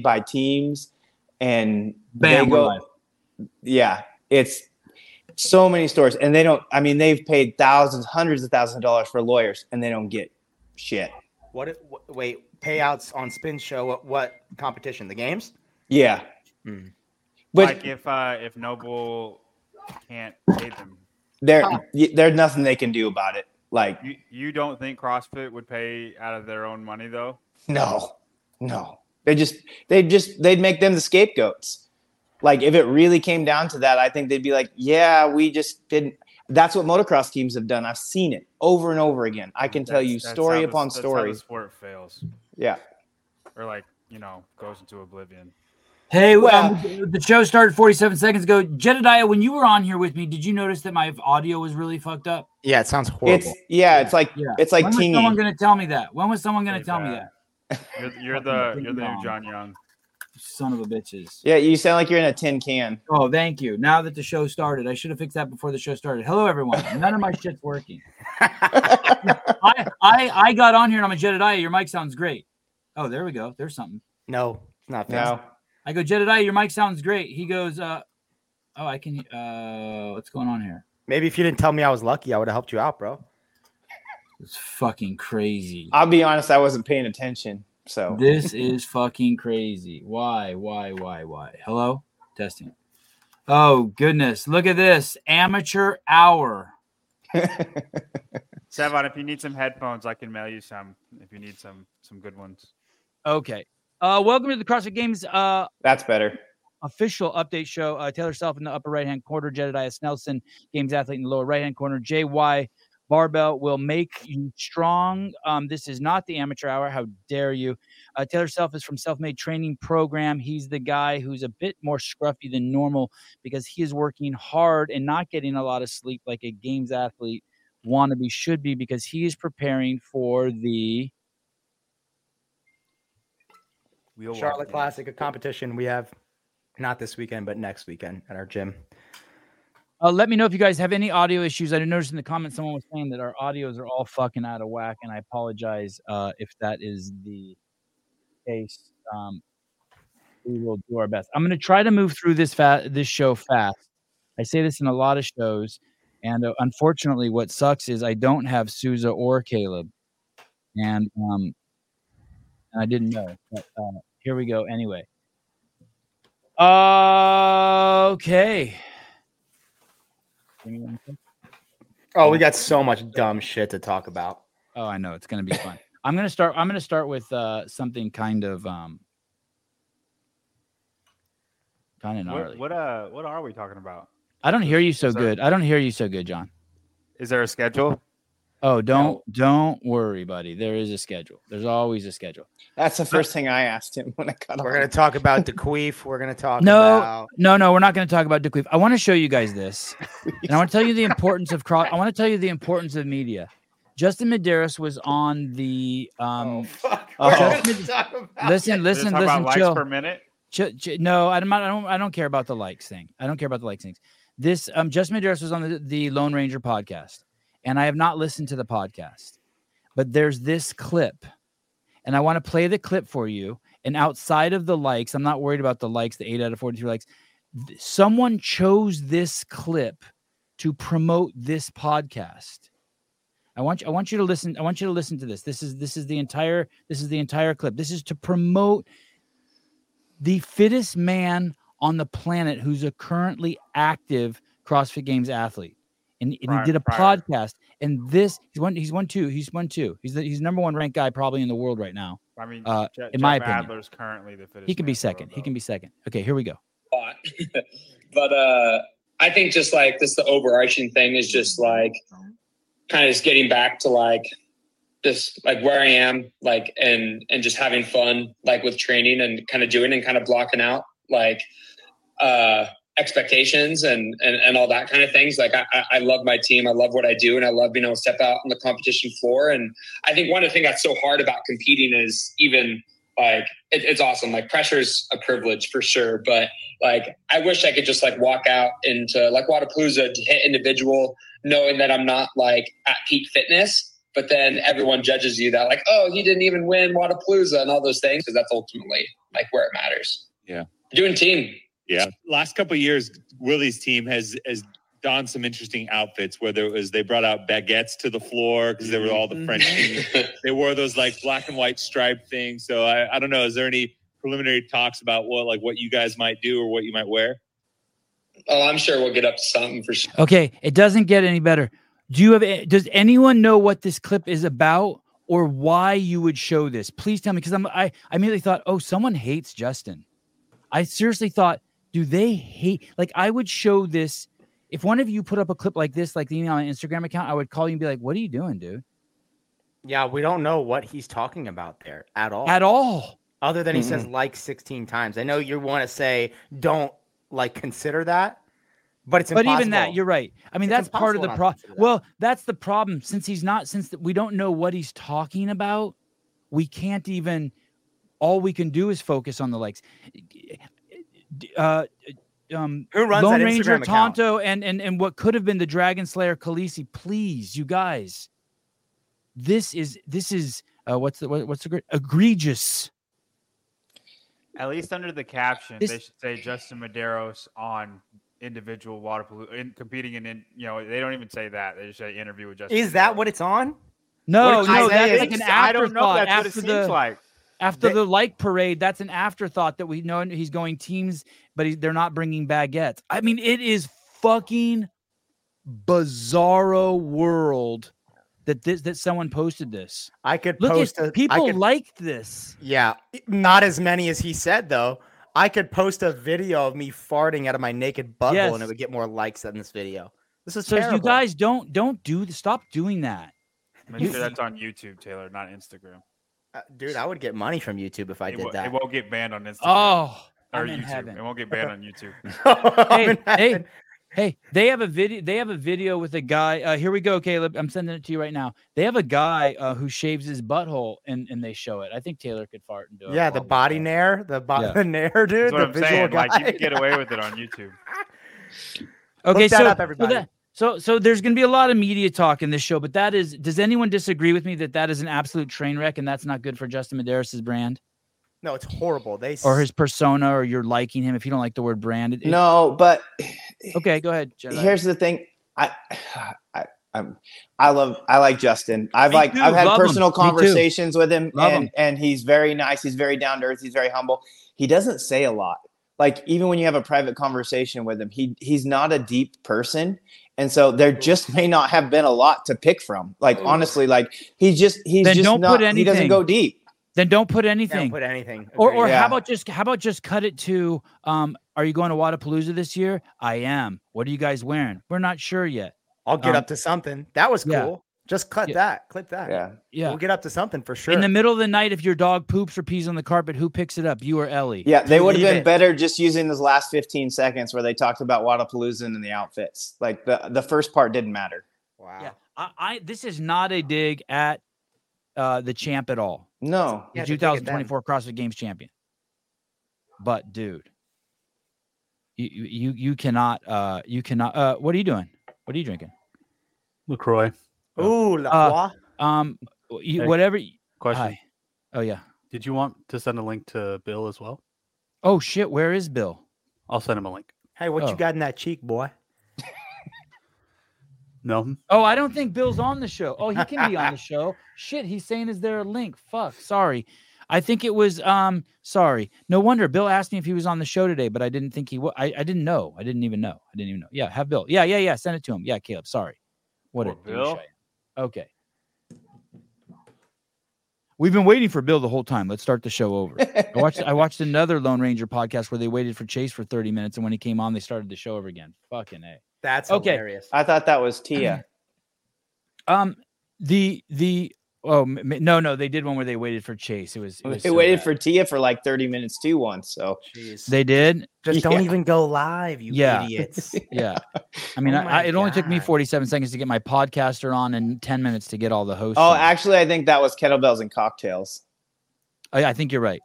made by teams, and Bam, they go. Yeah, it's so many stores, and they don't. I mean, they've paid thousands, hundreds of thousands of dollars for lawyers, and they don't get shit. What? it- wh- Wait, payouts on Spin Show. What, what competition? The games? Yeah, Hmm. but like if uh if Noble can't pay them, there, y- there's nothing they can do about it. Like, you you don't think CrossFit would pay out of their own money though? no, no, they just, they just, they'd make them the scapegoats. Like, if it really came down to that, I think they'd be like, yeah, we just didn't. That's what motocross teams have done. I've seen it over and over again. I can tell That's- you that's story how the- upon that's how story. the sport fails, Yeah. or like you know goes into oblivion. Hey, Well- um, the show started 47 seconds ago. Jedediah, when you were on here with me, did you notice that my audio was really fucked up? Yeah, it sounds horrible. It's yeah, it's like Yeah. it's like when was someone going to tell me that? When was someone going to Pretty tell me that? You're, you're the you're the new John Young. Son of a bitches. Yeah, you sound like you're in a tin can. Oh, thank you. Now that the show started, I should have fixed that before the show started. Hello, everyone. None of my shit's working. I, I I got on here and I'm a Jedediah. Your mic sounds great. Oh, there we go. There's something. no, it's not fixed. No. I go, Jedediah, your mic sounds great. He goes, uh, oh, I can, uh, what's going on here? Maybe if you didn't tell me I was lucky, I would have helped you out, bro. It's fucking crazy. I'll be honest, I wasn't paying attention. So This is fucking crazy. Why, why, why, why? Hello? Testing. Oh, goodness. Look at this. Amateur hour. Sevan, if you need some headphones, I can mail you some. If you need some some good ones. Okay. Uh, welcome to the CrossFit Games uh, that's better. official update show. Uh, Taylor Self in the upper right hand corner, Jedediah Snelson, Games Athlete in the lower right hand corner, JY Barbell will make you strong. Um, this is not the amateur hour. How dare you? Uh, Taylor Self is from Self Made Training Program. He's the guy who's a bit more scruffy than normal because he is working hard and not getting a lot of sleep like a Games athlete wannabe should be because he is preparing for the Charlotte. Classic, a competition we have not this weekend, but next weekend at our gym. Uh, let me know if you guys have any audio issues. I did notice in the comments someone was saying that our audios are all fucking out of whack, and I apologize uh, if that is the case. Um, we will do our best. I'm going to try to move through this fa- this show fast. I say this in a lot of shows, and uh, unfortunately, what sucks is I don't have Souza or Caleb, and um, I didn't know. But uh, here we go. Anyway. Okay. Give me one sec. Oh, we got so much dumb shit to talk about. Oh, I know it's gonna be fun. I'm gonna start. I'm gonna start with uh, something kind of um, kind of gnarly. What, what uh what are we talking about? I don't hear you so there- good. I don't hear you so good, John. Is there a schedule? Oh, don't don't worry, buddy. There is a schedule. There's always a schedule. That's the first thing I asked him when I got We're on. gonna talk about Dequeef. We're gonna talk No, about no, no. We're not going to talk about Dick I want to show you guys this, and I want to tell you the importance of cross. I want to tell you the importance of media. Justin Medeiros was on the Oh, um. fuck. Oh. We're gonna talk about Listen, it listen, talk about listen. likes Chill. per minute. Ch- ch- no, I'm not, I don't. I don't care about the likes thing. I don't care about the likes things. This um, Justin Medeiros was on the, the Lone Ranger podcast, and I have not listened to the podcast, but there's this clip, and I want to play the clip for you. And outside of the likes, I'm not worried about the likes, the eight out of 43 likes. Someone chose this clip to promote this podcast. I want you, I want you to listen. I want you to listen to this. This is this is the entire this is the entire clip. This is to promote the fittest man on the planet who's a currently active CrossFit Games athlete. And, and Prior- he did a prior. podcast. And this he's one he's one two. He's one two. He's the he's number one ranked guy probably in the world right now. I mean, Uh, Je- in my Jeff opinion. Adler's currently the fittest. He can be man in the second. world, He can be second. Okay, here we go. lot. but uh, I think just like this, the overarching thing is just like kind of just getting back to like just like where I am, like and and just having fun, like with training and kind of doing and kind of blocking out like uh expectations and and, and all that kind of things like I, I- love my team i love what i do and i love being able to step out on the competition floor and i think one of the things that's so hard about competing is even like it, it's awesome like pressure's a privilege for sure but like I wish I could just like walk out into like Wodapalooza to hit individual, knowing that I'm not like at peak fitness. But then everyone judges you that like, oh, he didn't even win Wodapalooza and all those things because that's ultimately like where it matters. Yeah. Doing team. Yeah. Last couple of years, Willie's team has has donned some interesting outfits. Whether it was they brought out baguettes to the floor because they were all the mm-hmm. French team. They wore those like black and white striped things. So I, I don't know. Is there any preliminary talks about what like what you guys might do or what you might wear? oh, I'm sure we'll get up to something for sure. Okay, it doesn't get any better. Do you have? Does anyone know what this clip is about or why you would show this? Please tell me, because I'm I, I immediately thought, oh, someone hates Justin. I seriously thought, do they hate? Like, I would show this. If one of you put up a clip like this, like the email on my Instagram account, I would call you and be like, "What are you doing, dude?" Yeah, we don't know what he's talking about there at all. At all? Other than he says like 16 times. I know you want to say don't like consider that, but it's But impossible. even that, you're right. I mean, It's that's part of the not problem. that. Well, that's the problem. Since he's not, since th- we don't know what he's talking about, we can't even. All we can do is focus on the likes. Uh, um, Who runs Lone that Ranger Instagram account? Tonto and and and what could have been the Dragon Slayer Khaleesi. Please, you guys, this is this is uh, what's the what, what's the great egregious. At least under the caption, This- they should say Justin Medeiros on individual Wodapalooza in competing in, in you know they don't even say that they just say interview with Justin. Is that what it's on? No, What no, that's I like an think so. I don't know. afterthought That's what after it seems the like. After They- the like parade. That's an afterthought that we know he's going teams, but he, they're not bringing baguettes. I mean, it is fucking bizarro world that this that someone posted this. I could Look post at a I people could- liked this. Yeah, not as many as he said though. I could post a video of me farting out of my naked butthole Yes. and it would get more likes than this video. This is So terrible. you guys don't don't do th- stop doing that. Make sure that's on YouTube, Taylor, not Instagram. Uh, dude, I would get money from YouTube if I It, did wo- that. it won't get banned on Instagram Oh, or I'm in YouTube. heaven. It won't get banned on YouTube. Hey, hey. Hey, they have a video. They have a video with a guy. Uh, here we go, Caleb. I'm sending it to you right now. They have a guy uh, who shaves his butthole, and and they show it. I think Taylor could fart and do it. Yeah, the body go. nair, the, bo- Yeah. nair, dude, That's what the I'm visual saying. guy. Like you can get away with it on YouTube. Okay, Look that so, up, so everybody. that- so so there's going to be a lot of media talk in this show, but that is. Does anyone disagree with me that that is an absolute train wreck and that's not good for Justin Medeiros' brand No, it's horrible. They or his persona or you're liking him if you don't like the word brand? It- it- No, but Okay, go ahead. Jedi. here's the thing. I, I, I'm, I love, I like Justin. I've Me like, too. I've had Love personal Me too. conversations with him, Love and him. and he's very nice. He's very down to earth. He's very humble. He doesn't say a lot. Like even when you have a private conversation with him, he he's not a deep person, and so there just may not have been a lot to pick from. Like honestly, like he's just he's Then just don't not. put He doesn't go deep. Then don't put can't anything. put anything. Or, Agreed. or Yeah. how about just how about just cut it to um are you going to Wodapalooza this year? I am. What are you guys wearing? We're not sure yet. I'll get um, up to something. That was yeah. cool. Just cut Yeah. that. Clip that. Yeah. Yeah. We'll get up to something for sure. In the middle of the night, if your dog poops or pees on the carpet, who picks it up? You or Ellie? Yeah, they would have been it. better just using those last 15 seconds where they talked about Wodapalooza and the outfits. Like the the first part didn't matter. wow. Yeah. I, I this is not a dig at uh the champ at all. No. Yeah, the to dig at them. 2024 CrossFit Games champion. But dude, you you you- you cannot uh you cannot uh what are you doing? What are you drinking? Lacroix. Ooh, la Uh, Um you, Hey, whatever Question: hi. Oh yeah. Did you want to send a link to Bill as well? Oh shit, where is Bill? I'll send him a link. Hey, what oh. you got in that cheek, boy? No, Oh, I don't think Bill's on the show. Oh, he can be on the show. Shit, he's saying is there a link? Fuck. Sorry. I think it was um sorry. No wonder Bill asked me if he was on the show today, but I didn't think he was. I, I didn't know. I didn't even know. I didn't even know. Yeah, have Bill. Yeah, yeah, yeah. Send it to him. Yeah, Caleb. Sorry. What a Poor Bill. douche I am. Okay. We've been waiting for Bill the whole time. Let's start the show over. I watched I watched another Lone Ranger podcast where they waited for Chase for 30 minutes and when he came on, they started the show over again. Fucking A. That's Okay. hilarious. I thought that was Tia. Um, the the oh m- m- no no they did one where they waited for Chase. It was, it was they so waited bad. for Tia for like 30 minutes too once. So Jeez. they did just don't even go live, you Yeah. idiots. yeah. I mean Oh I, my I, it only took me 47 seconds to get my podcaster on and 10 minutes to get all the hosts. Oh, on. actually I think that was kettlebells and cocktails. I, I think you're right.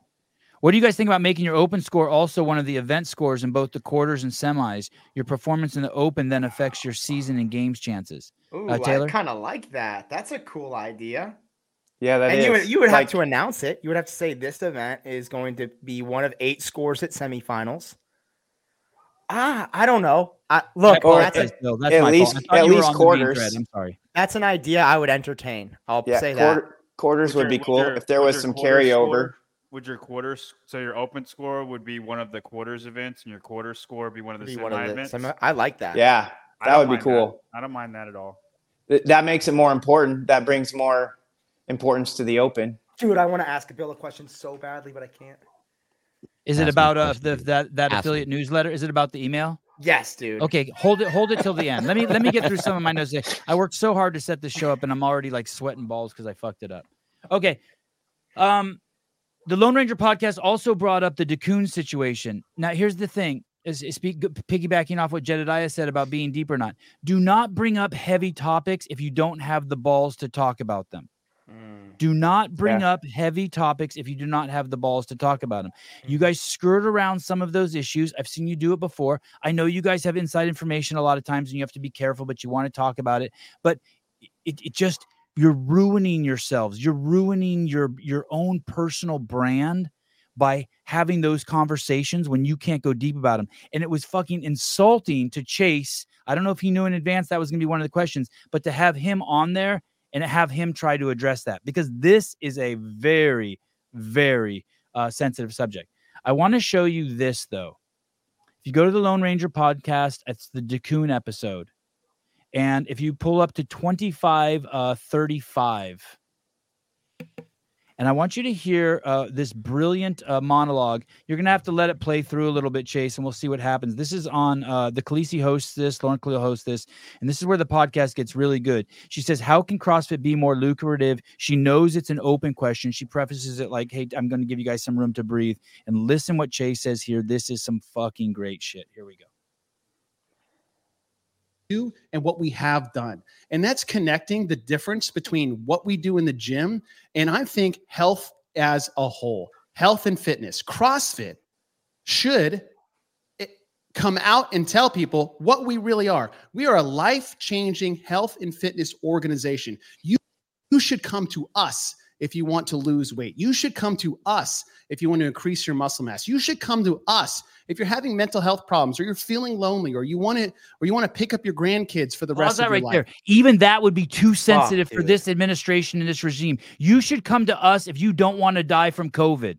What do you guys think about making your open score also one of the event scores in both the quarters and semis? Your performance in the open then affects your season and games chances. Ooh, Uh, Taylor? I kind of like that. That's a cool idea. Yeah, that and is. you would, you would have to announce it. You would have to say this event is going to be one of eight scores at semifinals. Ah, I don't know. I, look, Or that's, Okay, a, Bill, that's at my least- fault. I at least on the main quarters. I'm sorry. that's an idea I would entertain. I'll yeah, say that. quarters would your- be cool your- if there was some carryover. score- Would your quarters, so your open score would be one of the quarters events, and your quarter score be one of the Be semi one of the, events? semi- I like that. Yeah, that would be mind cool. I don't mind that at all. Th- that makes it more important. That brings more importance to the open. Dude, I want to ask Bill a question so badly, but I can't. Is it Ask me about uh, the, that that Ask me. affiliate newsletter? Is it about the email? Yes, dude. Okay, hold it, hold it till the end. Let me let me get through some of my notes. I worked so hard to set this show up, and I'm already like sweating balls because I fucked it up. Okay, um, the Lone Ranger podcast also brought up the Daccoon situation. Now, here's the thing: is, is speak, piggybacking off what Jedediah said about being deep or not. Do not bring up heavy topics if you don't have the balls to talk about them. Mm. Do not bring up heavy topics if you do not have the balls to talk about them. Mm. You guys skirt around some of those issues. I've seen you do it before. I know you guys have inside information a lot of times and you have to be careful, but you want to talk about it. But it, it just you're ruining yourselves. You're ruining your your own personal brand by having those conversations when you can't go deep about them. And it was fucking insulting to Chase. I don't know if he knew in advance that was going to be one of the questions, but to have him on there and have him try to address that because this is a very, very uh, sensitive subject. I want to show you this though. If you go to the Lone Ranger podcast, it's the Daccoon episode. And if you pull up to 25 uh, 35, and I want you to hear uh, this brilliant uh, monologue. You're going to have to let it play through a little bit, Chase, and we'll see what happens. This is on uh, the Khaleesi hosts this, Lauren Khalil hosts this, and this is where the podcast gets really good. She says, How can CrossFit be more lucrative? She knows it's an open question. She prefaces it like, Hey, I'm going to give you guys some room to breathe. And listen what Chase says here. This is some fucking great shit. Here we go. Do and what we have done. And that's connecting the difference between what we do in the gym and I think health as a whole, health and fitness. CrossFit should eh, come out and tell people what we really are. We are a life changing health and fitness organization. You, you should come to us if you want to lose weight. You should come to us if you want to increase your muscle mass. You should come to us if you're having mental health problems or you're feeling lonely or you want to or you want to pick up your grandkids for the Pause rest that of your right life. there. Even that would be too sensitive for this administration and this regime. You should come to us if you don't want to die from COVID.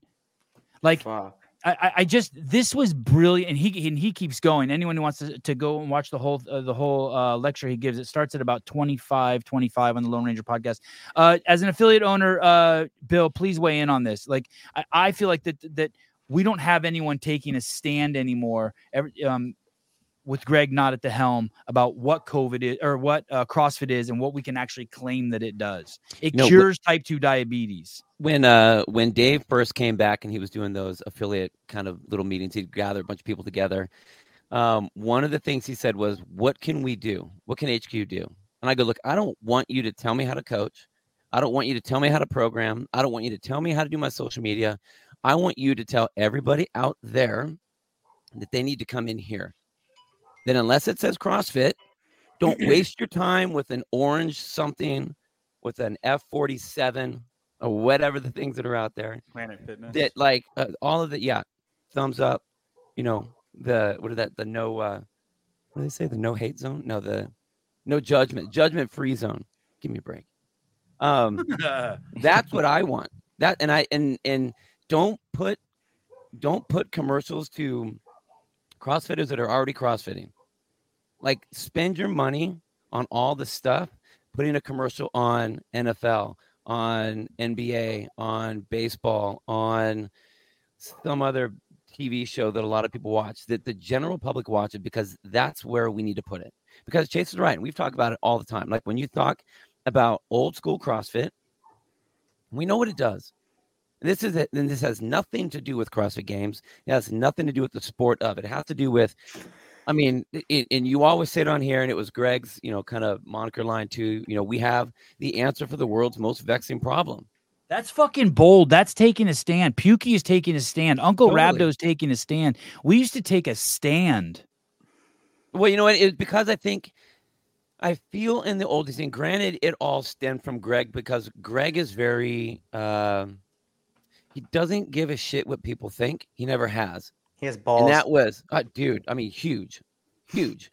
Like Fuck. I, I- just this was brilliant, and he and he keeps going. Anyone who wants to, to go and watch the whole uh, the whole uh, lecture he gives, it starts at about 25, 25 on the Lone Ranger podcast. Uh, as an affiliate owner, uh, Bill, please weigh in on this. Like I, I feel like that that we don't have anyone taking a stand anymore. Every, um, with Greg not at the helm about what COVID is or what uh, CrossFit is and what we can actually claim that it does. It You know, cures type two diabetes. when uh when Dave first came back and he was doing those affiliate kind of little meetings, he'd gather a bunch of people together. Um, one of the things he said was, "What can we do? What can HQ do?" And I go, "Look, I don't want you to tell me how to coach. I don't want you to tell me how to program. I don't want you to tell me how to do my social media. I want you to tell everybody out there that they need to come in here. Then, unless it says CrossFit, don't waste your time with an orange something, with an F47 or whatever the things that are out there Planet Fitness. that like uh, all of the yeah thumbs up you know the what are that the no uh what do they say the no hate zone? No the no judgment judgment free zone. Give me a break. Um that's what i want. That and i and and don't put don't put commercials to crossfitters that are already crossfitting like spend your money on all the stuff putting a commercial on nfl on nba on baseball on some other tv show that a lot of people watch that the general public watch it because that's where we need to put it. Because chase is right and we've talked about it all the time. Like when you talk about old school crossfit we know what it does. This is it and this has nothing to do with crossfit games. It has nothing to do with the sport of it. It has to do with i mean it, and you always say it on here and it was greg's you know kind of moniker line too you know we have the answer for the world's most vexing problem That's fucking bold. That's taking a stand. Pukie is taking a stand. Uncle Totally. Rhabdo's taking a stand. We used to take a stand. Well, you know what? It's because I think I feel in the oldest and granted, it all stemmed from Greg because Greg is very um he doesn't give a shit what people think. He never has. He has balls. And that was uh, dude, I mean huge. Huge.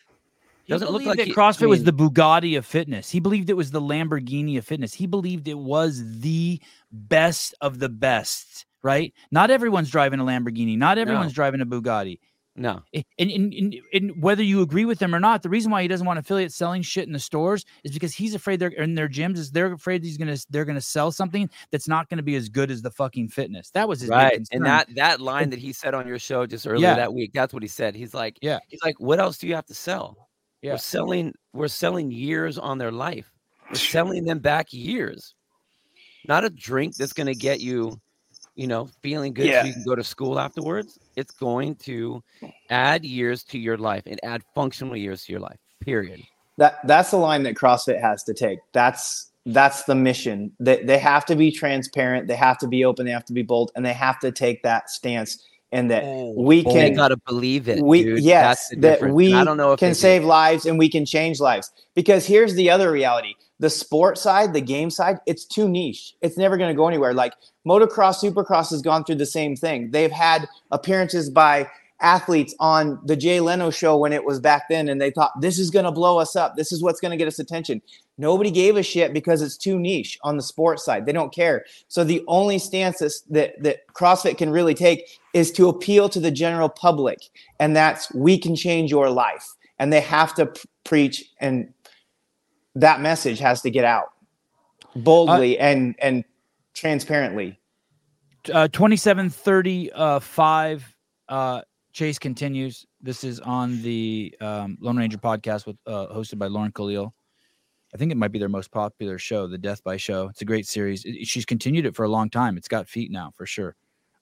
He Doesn't look like that he- CrossFit I was the Bugatti of fitness. He believed it was the Lamborghini of fitness. He believed it was the best of the best, right? Not everyone's driving a Lamborghini. Not everyone's driving a Bugatti. No. And, and, and, and whether you agree with him or not, the reason why he doesn't want affiliates selling shit in the stores is because he's afraid they're in their gyms is they're afraid he's gonna they're gonna sell something that's not gonna be as good as the fucking fitness. That was his Right. And that that line that he said on your show just earlier Yeah. that week, that's what he said. He's like, Yeah. he's like, what else do you have to sell? Yeah. We're selling we're selling years on their life. We're selling them back years. Not a drink that's going to get you, you know, feeling good Yeah. so you can go to school afterwards. It's going to add years to your life and add functional years to your life. Period. That that's the line that CrossFit has to take. That's that's the mission. They they have to be transparent. They have to be open. They have to be bold, and they have to take that stance. And that oh, we They can got to believe it. we dude. yes That's the that difference. we I don't know if they can do. save lives and we can change lives because here's the other reality the sport side the game side it's too niche it's never going to go anywhere like motocross supercross has gone through the same thing they've had appearances by athletes on the jay leno show when it was back then and they thought this is going to blow us up this is what's going to get us attention nobody gave a shit because it's too niche on the sports side they don't care so the only stance that that crossfit can really take is to appeal to the general public and that's we can change your life. And they have to p- preach and that message has to get out boldly and and transparently. Uh 2735 uh chase continues. This is on the um lone ranger podcast with uh hosted by lauren khalil. I think it might be their most popular show the death by show. It's a great series. It- she's continued it for a long time. It's got feet now for sure.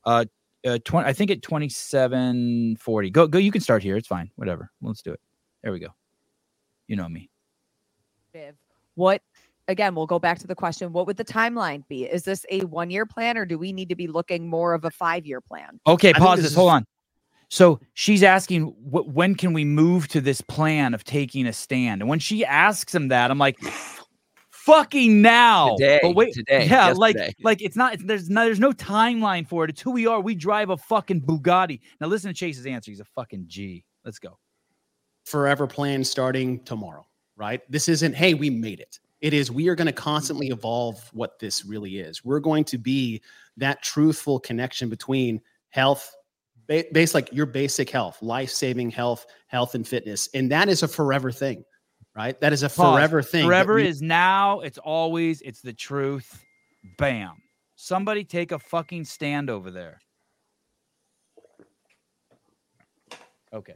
Uh uh, 20, I think at 2740. Go, go. You can start here. It's fine. Whatever. Let's do it. There we go. You know me. What again, we'll go back to the question what would the timeline be? Is this a one year plan or do we need to be looking more of a five year plan? Okay, pause this this. is- Hold on. So she's asking, wh- when can we move to this plan of taking a stand? And when she asks him that, I'm like, fucking now. Today, But wait, today, yeah, like, yesterday. like it's not. It's, there's no, there's no timeline for it. It's who we are. We drive a fucking Bugatti. Now listen to Chase's answer. He's a fucking G. Let's go. forever plan starting tomorrow, right? This isn't, hey, we made it. It is, we are going to constantly evolve what this really is. We're going to be that truthful connection between health, ba- base like your basic health, life saving health, health and fitness. And that is a forever thing, right? That is a Pause. forever thing. Forever we- is now. It's always. It's the truth. Bam. Somebody take a fucking stand over there. Okay.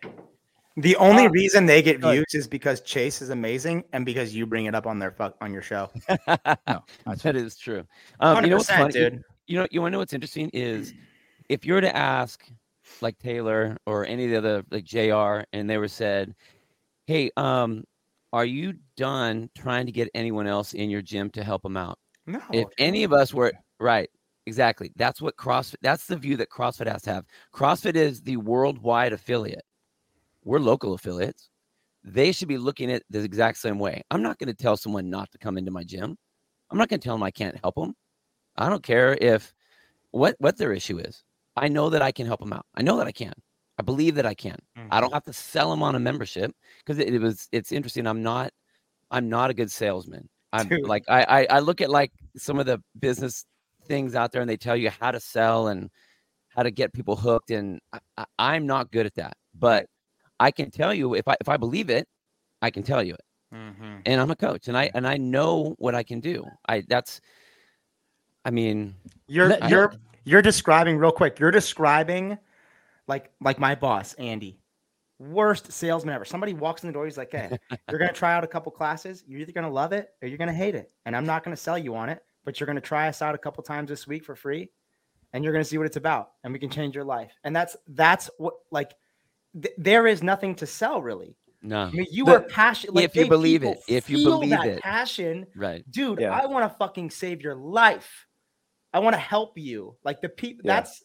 The only Uh, reason they get views is because Chase is amazing and because you bring it up on their fuck on your show. No, that's that is true. Um, you know what's funny, dude. You know, you want to know what's interesting is if you were to ask like Taylor or any of the other like Jr. and they were said, "Hey, um, are you done trying to get anyone else in your gym to help them out?" No, if any of us were right, exactly. That's what CrossFit. That's the view that CrossFit has to have. CrossFit is the worldwide affiliate. We're local affiliates. They should be looking at the exact same way. I'm not going to tell someone not to come into my gym. I'm not going to tell them I can't help them. I don't care if what what their issue is. I know that I can help them out. I know that I can. I believe that I can. I don't have to sell them on a membership because it, it was it's interesting. I'm not I'm not a good salesman. I'm Dude. like I, I I look at like some of the business things out there and they tell you how to sell and how to get people hooked and I, I, I'm not good at that. But I can tell you if I if I believe it, I can tell you it. Mhm. And I'm a coach and I and I know what I can do. I that's I mean You're Let- you're you're describing real quick. You're describing like like my boss Andy, worst salesman ever. Somebody walks in the door, he's like, "Hey, you're gonna try out a couple classes. You're either gonna love it or you're gonna hate it. And I'm not gonna sell you on it, but you're gonna try us out a couple times this week for free, and you're gonna see what it's about, and we can change your life." And that's that's what like th- there is nothing to sell really. no. I mean, you The- are passionate. If you believe it, if you believe that it. passion Right. dude Yeah. i want to fucking save your life i want to help you like the people Yeah. that's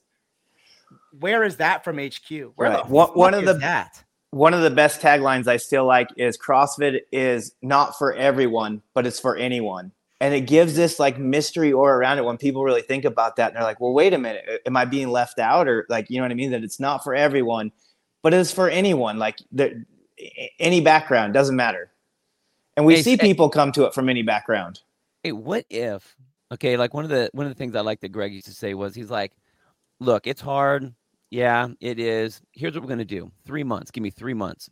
where is that from hq where Right. the One- fuck one of is the- that one of the best taglines I still like is CrossFit is not for everyone, but it's for anyone. And it gives this like mystery aura around it when people really think about that. And they're like, well, wait a minute, am I being left out? Or like, you know what I mean? That it's not for everyone, but it's for anyone. Like the, any background doesn't matter. And we Hey, see hey- people come to it from any background. Hey, what if? Okay, like one of the one of the things I like that Greg used to say was he's like, "Look, it's hard. Yeah, it is. Here's what we're gonna do. Three months. Give me three months.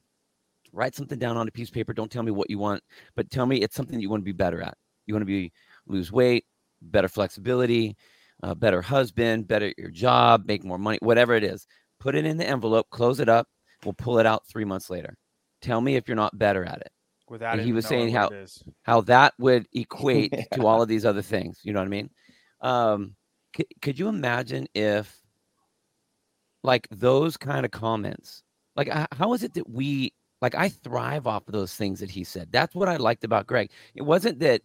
Write something down on a piece of paper. Don't tell me what you want, but tell me it's something you want to be better at. You want to be lose weight, better flexibility, uh, better husband, better at your job, make more money, whatever it is. Put it in the envelope, close it up. We'll pull it out three months later. Tell me if you're not better at it." Without And he was saying how- how that would equate to all of these other things. You know what I mean? Um, could, could you imagine if, like, those kind of comments, like, how is it that we, like, I thrive off of those things that he said. That's what I liked about Greg. It wasn't that,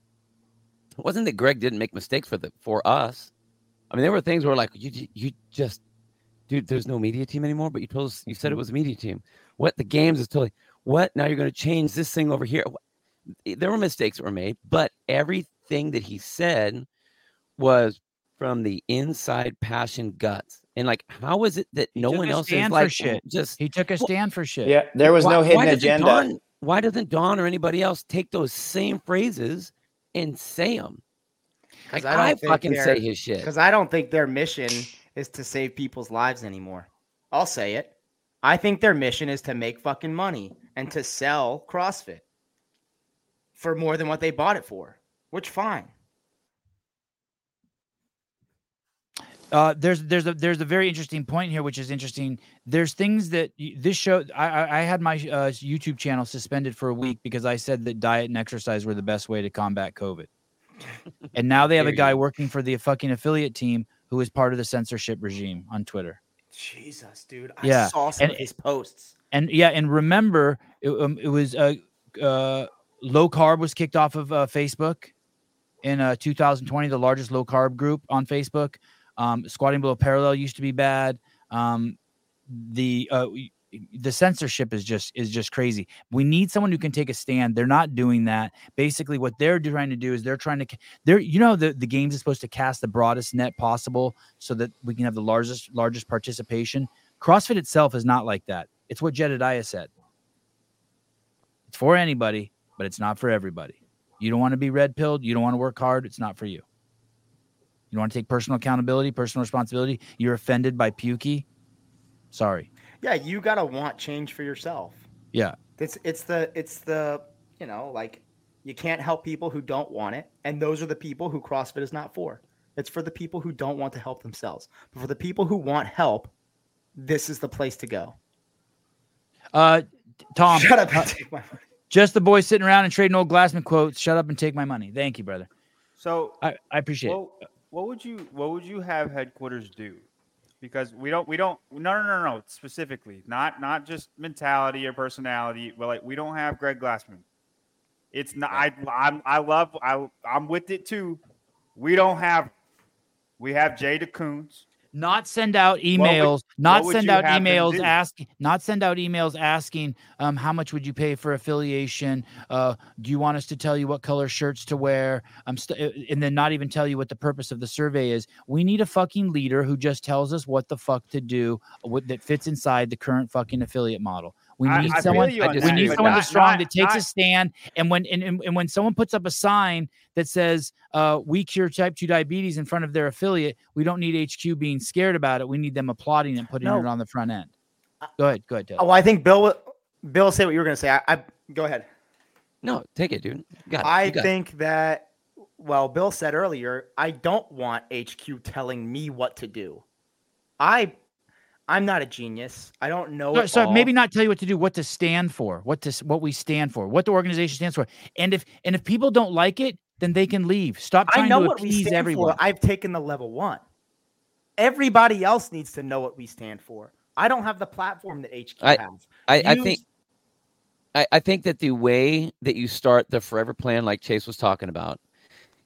it wasn't that Greg didn't make mistakes for the for us. I mean, there were things where like you you just, dude, there's no media team anymore. But you told us you said it mm-hmm. was a media team. What the games is totally what now you're going to change this thing over here. Eh, there were mistakes that were made, but everything that he said was from the inside passion guts. And like, how is it that no one else is like shit. just He took a Well, stand for shit. Yeah, there was why- no hidden why agenda. Don- why doesn't Don or anybody else take those same phrases and say them? Like I don't I, fucking say his shit. Because I don't think their mission is to save people's lives anymore. I'll say it. I think their mission is to make fucking money and to sell CrossFit for more than what they bought it for, which fine. Uh, there's there's a there's a very interesting point here, which is interesting. There's things that y- this show. I I, I had my uh, YouTube channel suspended for a week because I said that diet and exercise were the best way to combat COVID. and now they have a guy working for the fucking affiliate team who is part of the censorship regime on Twitter. Jesus, dude. I Yeah, saw some and of his posts. And yeah, and remember, it, um, it was uh, uh, low carb was kicked off of uh, Facebook in uh, 2020, the largest low carb group on Facebook. Um, squatting below parallel used to be bad. Um, the uh, the censorship is just is just crazy. We need someone who can take a stand. They're not doing that. Basically, what they're trying to do is they're trying to they're you know the the games is supposed to cast the broadest net possible so that we can have the largest largest participation. CrossFit itself is not like that. It's what Jedediah said. It's for anybody, but it's not for everybody. You don't want to be red pilled. You don't want to work hard. It's not for you. You want to take personal accountability, personal responsibility. You're offended by Pukie. Sorry. Yeah, you gotta want change for yourself. Yeah. It's it's the it's the you know like you can't help people who don't want it, and those are the people who CrossFit is not for. It's for the people who don't want to help themselves. But for the people who want help, this is the place to go. Uh, Tom, Shut up uh, and take my money. just the boys sitting around and trading old Glassman quotes. Shut up and take my money. Thank you, brother. So I, I appreciate it. What, would you what would you have headquarters do? Because we don't we don't no no no no specifically not not just mentality or personality, but like we don't have Greg Glassman. It's not I I'm, I love I I'm with it too. We don't have we have Jay DeCoons. Not send out would- emails not send out emails asking not send out emails asking um, how much would you pay for affiliation? Uh, do you want us to tell you what color shirts to wear? Um, st- uh, and then not even tell you what the purpose of the survey is. We need a fucking leader who just tells us what the fuck to do what, that fits inside the current fucking affiliate model we need I feel someone you we that, need someone not- that's strong not- that takes a stand and when and, and, and when someone puts up a sign that says uh, we cure type 2 diabetes in front of their affiliate we don't need hq being scared about it we need them applauding and putting No. it on the front end go ahead go ahead Ted. Oh, I think Bill. will- Bill, say what you were gonna say. I, I go ahead. No, take it, dude. Got it. I You got it. think that, well, Bill said earlier, I don't want HQ telling me what to do. I, I'm not a genius. I don't know. so, it so all. maybe not tell you what to do what to stand for what to what we stand for what the organization stands for and if and if people don't like it then they can leave stop I know to what we stand everyone for. I've taken the level one. Everybody else needs to know what we stand for. I don't have the platform that HQ I- has. I, I You- think I, I think that the way that you start the forever plan, like Chase was talking about,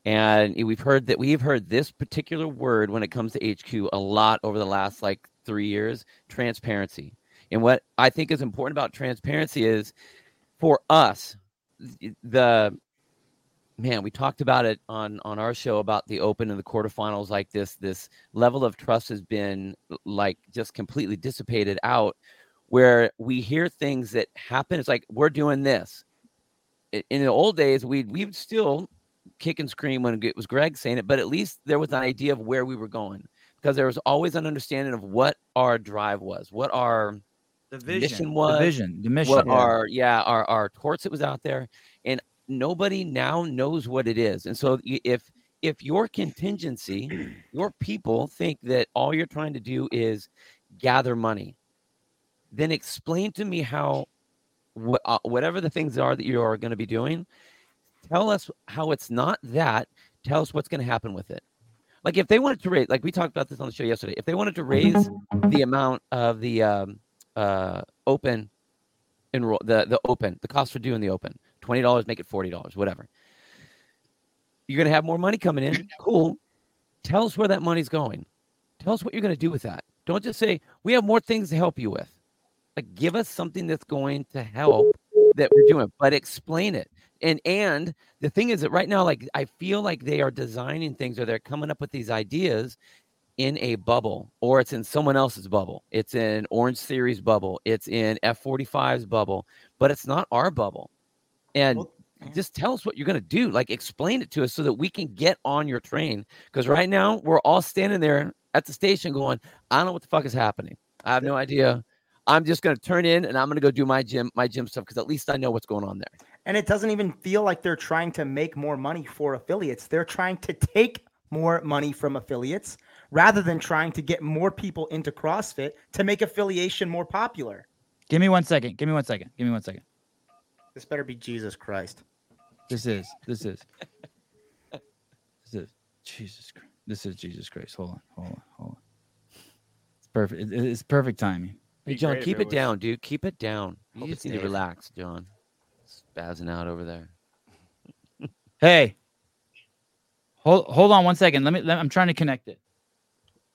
and we've heard that we've heard this particular word when it comes to HQ a lot over the last like three years transparency. And what I think is important about transparency is for us, the man, we talked about it on on our show about the open and the quarterfinals like this this level of trust has been like just completely dissipated out where we hear things that happen. It's like we're doing this. In the old days we we'd still kick and scream when it was Greg saying it but at least there was an idea of where we were going because there was always an understanding of what our drive was what our The mission was the vision, the mission. what our yeah our our torts that was out there and nobody now knows what it is and so if if your contingency your people think that all you're trying to do is gather money then explain to me how uh, whatever the things are that you are going to be doing tell us how it's not that tell us what's going to happen with it like if they wanted to raise like we talked about this on the show yesterday if they wanted to raise the amount of the um, uh, open enroll the the open the cost for doing the open twenty dollars make it forty dollars whatever. You're gonna have more money coming in. Cool. Tell us where that money's going. Tell us what you're gonna do with that. Don't just say we have more things to help you with. Like give us something that's going to help that we're doing but explain it and and the thing is that right now like i feel like they are designing things or they're coming up with these ideas in a bubble or it's in someone else's bubble. It's in Orangetheory's bubble. It's in F45's bubble, but it's not our bubble. And Well, just tell us what you're going to do. Like explain it to us so that we can get on your train. Because right now we're all standing there at the station going, I don't know what the fuck is happening. I have no idea. I'm just going to turn in and I'm going to go do my gym, my gym stuff because at least I know what's going on there. And it doesn't even feel like they're trying to make more money for affiliates. They're trying to take more money from affiliates rather than trying to get more people into CrossFit to make affiliation more popular. Give me one second. Give me one second. Give me one second. This better be Jesus Christ. This is. This is. This is Jesus. Christ. This is Jesus Christ. Hold on. Hold on. Hold on. It's perfect. It's perfect timing. Hey, John, keep it it down, dude. Keep it down. You Hope just need to relax, John. Spazzing out over there. Hey. Hold hold on one second. Let me. Let, I'm trying to connect it.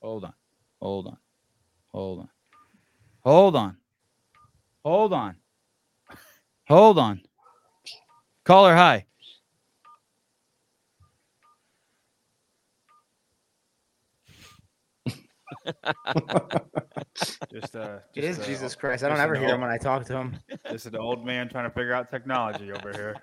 Hold on. Hold on. Hold on. Hold on. Hold on. Hold on. Caller, hi. Just uh, just, is uh, Jesus Christ. I don't ever an hear him when I talk to him. Just an old man trying to figure out technology over here.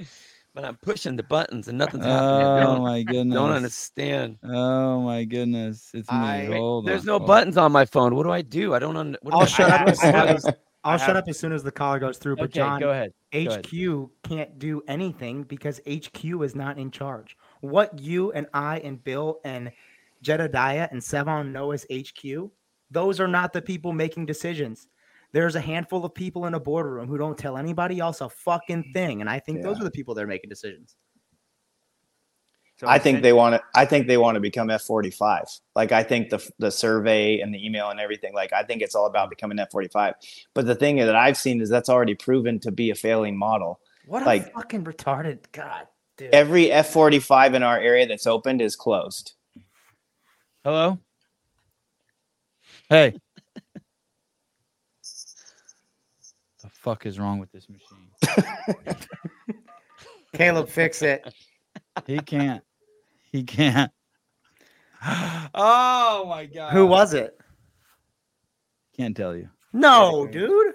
But I'm pushing the buttons and nothing's happening. Oh my goodness. don't understand. Oh my goodness. It's me. I- Wait, Hold There's on, no hold buttons on my phone. What do I do? I don't. Un- what do I'll I- shut I up as soon I have- as I'll I shut up as soon as the caller goes through. But Okay, John, go ahead. ahead. HQ can't do anything because HQ is not in charge. What you and I and Bill and Jedediah and Sevan Noah's HQ, those are not the people making decisions. There's a handful of people in a boardroom who don't tell anybody else a fucking thing. And I think those are the people that are making decisions. So I think they want to. I think they want to become F forty five. Like I think the the survey and the email and everything. Like I think it's all about becoming F forty five. But the thing that I've seen is that's already proven to be a failing model. What a Like- fucking retarded God, dude. Every F forty five in our area that's opened is closed. Hello? Hey. the fuck is wrong with this machine? Caleb, fix it. He can't. He can't. Oh my god. Who was it? Can't tell you. No, dude.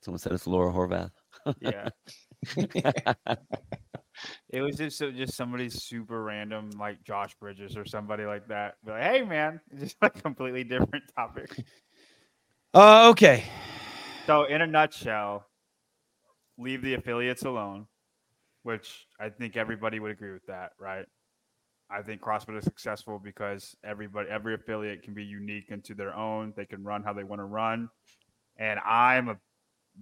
Someone said it's Laura Horvath. Yeah. It was just just somebody super random like Josh Bridges or somebody like that. Be like, hey man, it's just like completely different topic. Uh okay. So in a nutshell, leave the affiliates alone, which I think everybody would agree with that, right? I think CrossFit is successful because everybody every affiliate can be unique into their own. They can run how they want to run. And I'm a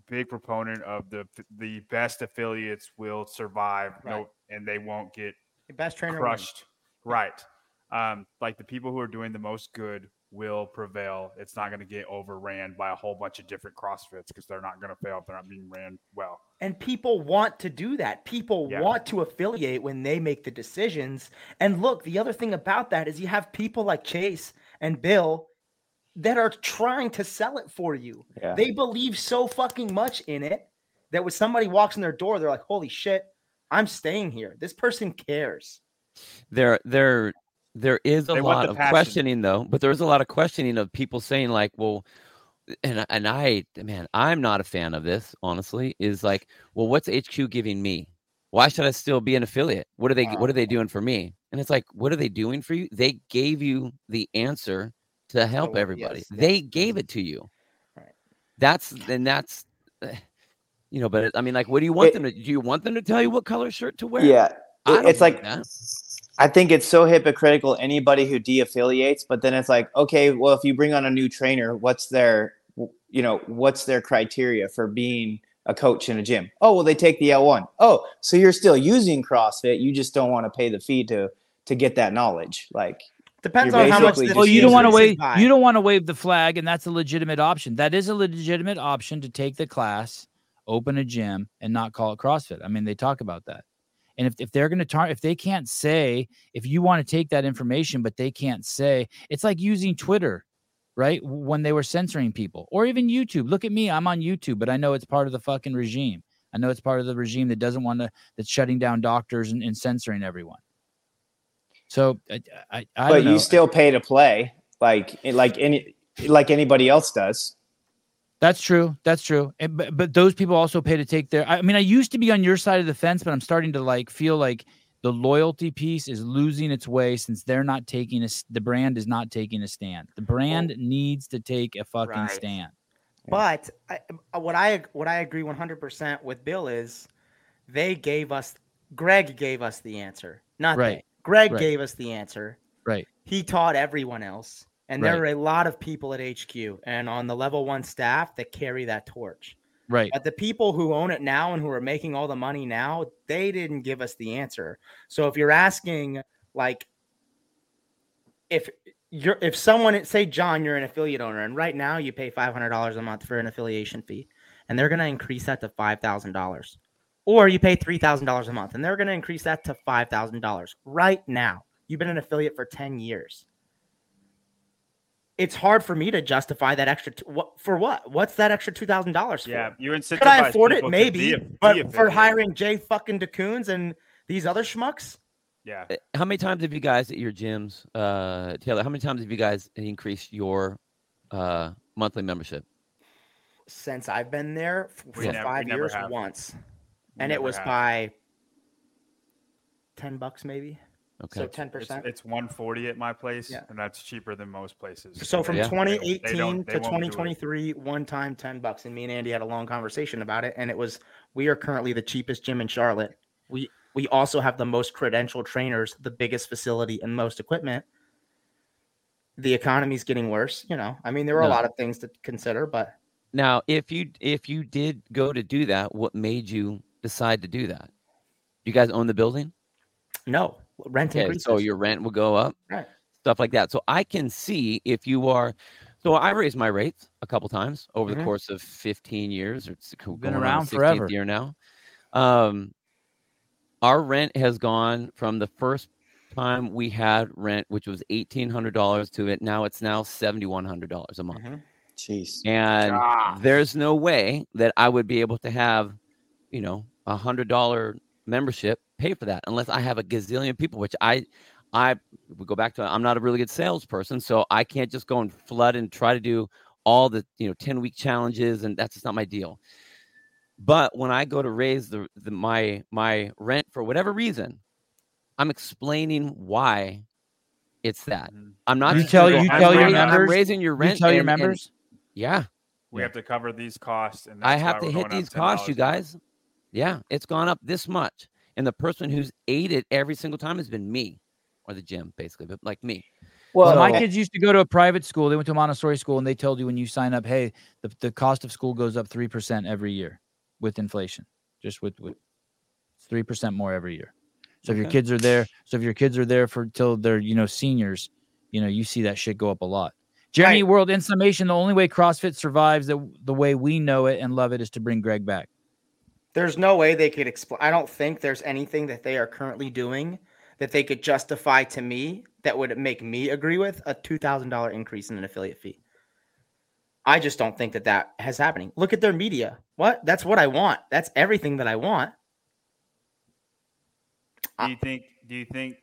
big proponent of the the best affiliates will survive no and they won't get The best trainer. wins. crushed. Right. Um, like the people who are doing the most good will prevail. It's not going to get overran by a whole bunch of different CrossFits because they're not going to fail if they're not being ran well. And people want to do that. People Yeah. want to affiliate when they make the decisions. And look, the other thing about that is you have people like Chase and Bill that are trying to sell it for you. Yeah. They believe so fucking much in it that when somebody walks in their door, they're like, "Holy shit, I'm staying here. This person cares." there there there is a They lot of passion. questioning though but there's a lot of questioning of people saying like well and and i man i'm not a fan of this honestly is like well what's hq giving me why should i still be an affiliate what are they what are they doing for me and it's like what are they doing for you they gave you the answer to help well, everybody yes, they gave it to you Right. that's and that's eh, you know but i mean like what do you want It- them to do you want them to tell you what color shirt to wear Yeah. I it's like that. I think it's so hypocritical anybody who de-affiliates, but then it's like, okay, well, if you bring on a new trainer, what's their you know, what's their criteria for being a coach in a gym? Oh, well, they take the L1. Oh, so you're still using CrossFit, you just don't want to pay the fee to to get that knowledge. Like Depends on how much. basically Well, oh, you don't want to wave. by. You don't want to wave the flag, and that's a legitimate option. That is a legitimate option to take the class, open a gym, and not call it CrossFit. I mean, they talk about that. And if, if they're going to tar- if they can't say, if you want to take that information, but they can't say, it's like using Twitter, right? When they were censoring people, or even YouTube. Look at me, I'm on YouTube, but I know it's part of the fucking regime. I know it's part of the regime that doesn't want to, that's shutting down doctors and, and censoring everyone. So I, I, I but don't know. you still pay to play like like any like anybody else does. That's true. That's true. And, but, but those people also pay to take their. I mean, I used to be on your side of the fence, but I'm starting to like feel like the loyalty piece is losing its way since they're not taking a The brand is not taking a stand. The brand needs to take a fucking Right. stand. But I, uh, what I what I agree 100% with Bill is they gave us Greg gave us the answer. Not Right. Greg Right. gave us the answer. Right. He taught everyone else. And there are a lot of people at HQ and on the level 1 staff that carry that torch. Right. But the people who own it now and who are making all the money now, they didn't give us the answer. So if you're asking like if you're if someone say John, you're an affiliate owner, and right now you pay five hundred dollars a month for an affiliation fee, and they're gonna increase that to five thousand dollars. Or you pay three thousand dollars a month, and they're gonna increase that to five thousand dollars right now. You've been an affiliate for 10 years. It's hard for me to justify that extra t- what for what? What's that extra two thousand dollars for? Yeah, you incentivize. Could I afford it? Maybe, de- but for hiring Jay fucking DeCoons and these other schmucks, Yeah, Uh, How many times have you guys at your gyms, uh, Taylor? How many times have you guys increased your uh, monthly membership? since I've been there f- for We never- five years, once, We and it was have. by ten bucks maybe. Okay. So 10%. it's 140 at my place, Yeah. and that's cheaper than most places. So from Yeah. They don't- they 2018 don't- to they won't do it. 2023, one time 10 bucks. And me and Andy had a long conversation about it. And it was, we are currently the cheapest gym in Charlotte. We, we also have the most credentialed trainers, the biggest facility, and most equipment. The economy's getting worse. You know, I mean, there are a lot of things to consider, but Now, if you if you did go to do that, what made you decide to do that? Do You guys own the building? no, rent Okay, increases. so your rent will go up, Right. stuff like that. So I can see if you are. So I raised my rates a couple times over Mhm. the course of 15 years. Or it's Been around 16th forever. Year now. Um, our rent has gone from the first time we had rent, which was eighteen hundred dollars, to it now it's now seventy one hundred dollars a month. Mhm. Jeez. And Ah. there's no way that I would be able to have, you know, a hundred dollar membership pay for that unless I have a gazillion people, which I I we go back to I'm not a really good salesperson, so I can't just go and flood and try to do all the you know 10 week challenges, and that's just not my deal. But when I go to raise the, the my my rent for whatever reason, I'm explaining why it's that. Mhm. I'm not You tell- you "I'm tell your raising- I'm members- raising your You rent. tell your and- and- members. yeah, we have to cover these costs, and I have why to hit these costs, you $10 a month. guys. Yeah, it's gone up this much. And the person who's ate it every single time has been me or the gym, basically, but like me. Well, Well, my kids used to go to a private school. They went to a Montessori school, and they told you when you sign up, hey, the, the cost of school goes up three percent every year with inflation. Just with with three percent more every year. So if your kids are there, so if your kids are there for till they're you know seniors, you know you see that shit go up a lot. Jeremy Right. World, in summation, the only way CrossFit survives the the way we know it and love it is to bring Greg back. There's no way they could explain. I don't think there's anything that they are currently doing that they could justify to me that would make me agree with a two thousand dollar increase in an affiliate fee. I just don't think that that has happening. Look at their media. What? That's what I want. That's everything that I want. Do you think? Do you think?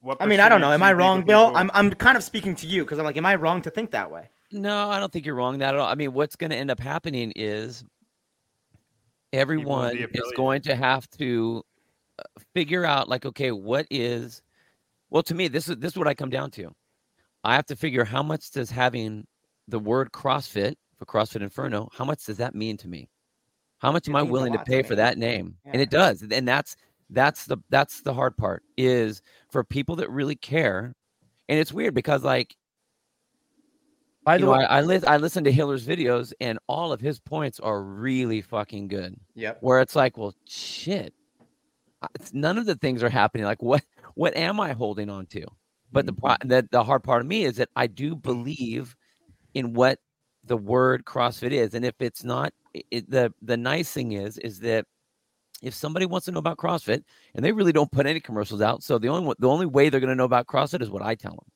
What I mean, I don't know. Am I wrong, Bill? people- I'm I'm kind of speaking to you because I'm like, am I wrong to think that way? No, I don't think you're wrong that at all. I mean, what's going to end up happening is everyone is going to have to uh, figure out like okay, what is well to me this is this is what I come down to. I have to figure how much does having the word CrossFit for CrossFit Inferno, how much does that mean to me? How much It am I willing to lot to pay for that name? And it does. And that's that's the that's the hard part is for people that really care. And it's weird because like By you the know, way, I, I, lis- I listen to Hiller's videos and all of his points are really fucking good. Yep. Where it's like, well, shit, it's, none of the things are happening. Like, what what am I holding on to? But the mm-hmm. pro- the, the hard part of me is that I do believe in what the word CrossFit is, and if it's not, it, the the nice thing is is that if somebody wants to know about CrossFit and they really don't put any commercials out, so the only the only way they're going to know about CrossFit is what I tell them.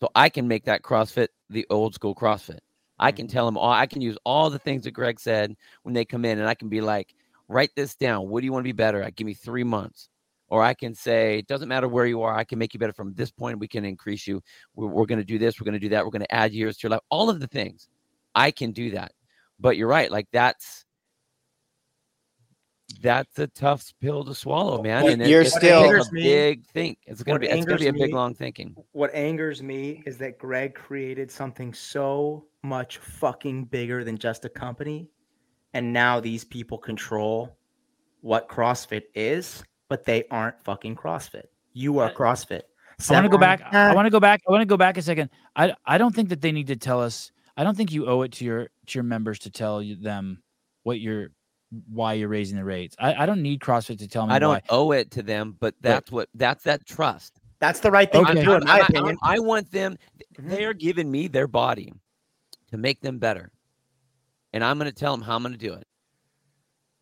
So I can make that CrossFit the old school CrossFit. I can mm-hmm. tell them all. I can use all the things that Greg said when they come in, and I can be like, write this down. What do you want to be better at? Give me three months. Or I can say, it doesn't matter where you are. I can make you better from this point. We can increase you. We're, we're going to do this. We're going to do that. We're going to add years to your life. All of the things. I can do that. But you're right. Like that's that's a tough pill to swallow, man. You're- And you're it's still- gonna a me- big think. It's gonna be it's gonna be a big me- long thinking. What angers me is that Greg created something so much fucking bigger than just a company, and now these people control what CrossFit is, but they aren't fucking CrossFit. You are CrossFit. I want to go back. I want to go back. I want to go back a second. I I don't think that they need to tell us. I don't think you owe it to your to your members to tell you, them what you're why you're raising the rates. I, I don't need CrossFit to tell me I don't why. owe it to them, but that's what that's that trust. That's the right thing Okay. to do, in my I'm- I'm- I want them. Mhm. They are giving me their body to make them better, and I'm going to tell them how I'm going to do it.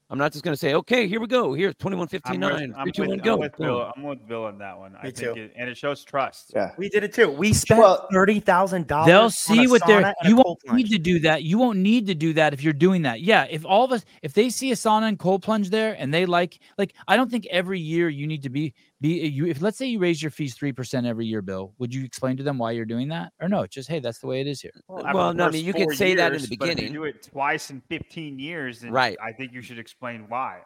I'm not just going to say, "Okay, here we go. Here's twenty one I'm fifty with, nine, I'm three, two, with- one, I'm go." with Boom. Bill. I'm with Bill on that one. I Me think too. it, and it shows trust. Yeah. We did it too. We spent Well- thirty thousand dollars. They'll see what they're. You won't plunge. need to do that. You won't need to do that if you're doing that. Yeah. If all of us, if they see a sauna and cold plunge there, and they like, like, I don't think every year you need to be be you. If let's say you raise your fees three percent every year, Bill, would you explain to them why you're doing that, or no? It's just hey, that's the way it is here. after Well, no, I mean, you could four say that in years, the but if beginning. you do it twice in 15 years, then Right. I think you should explain why.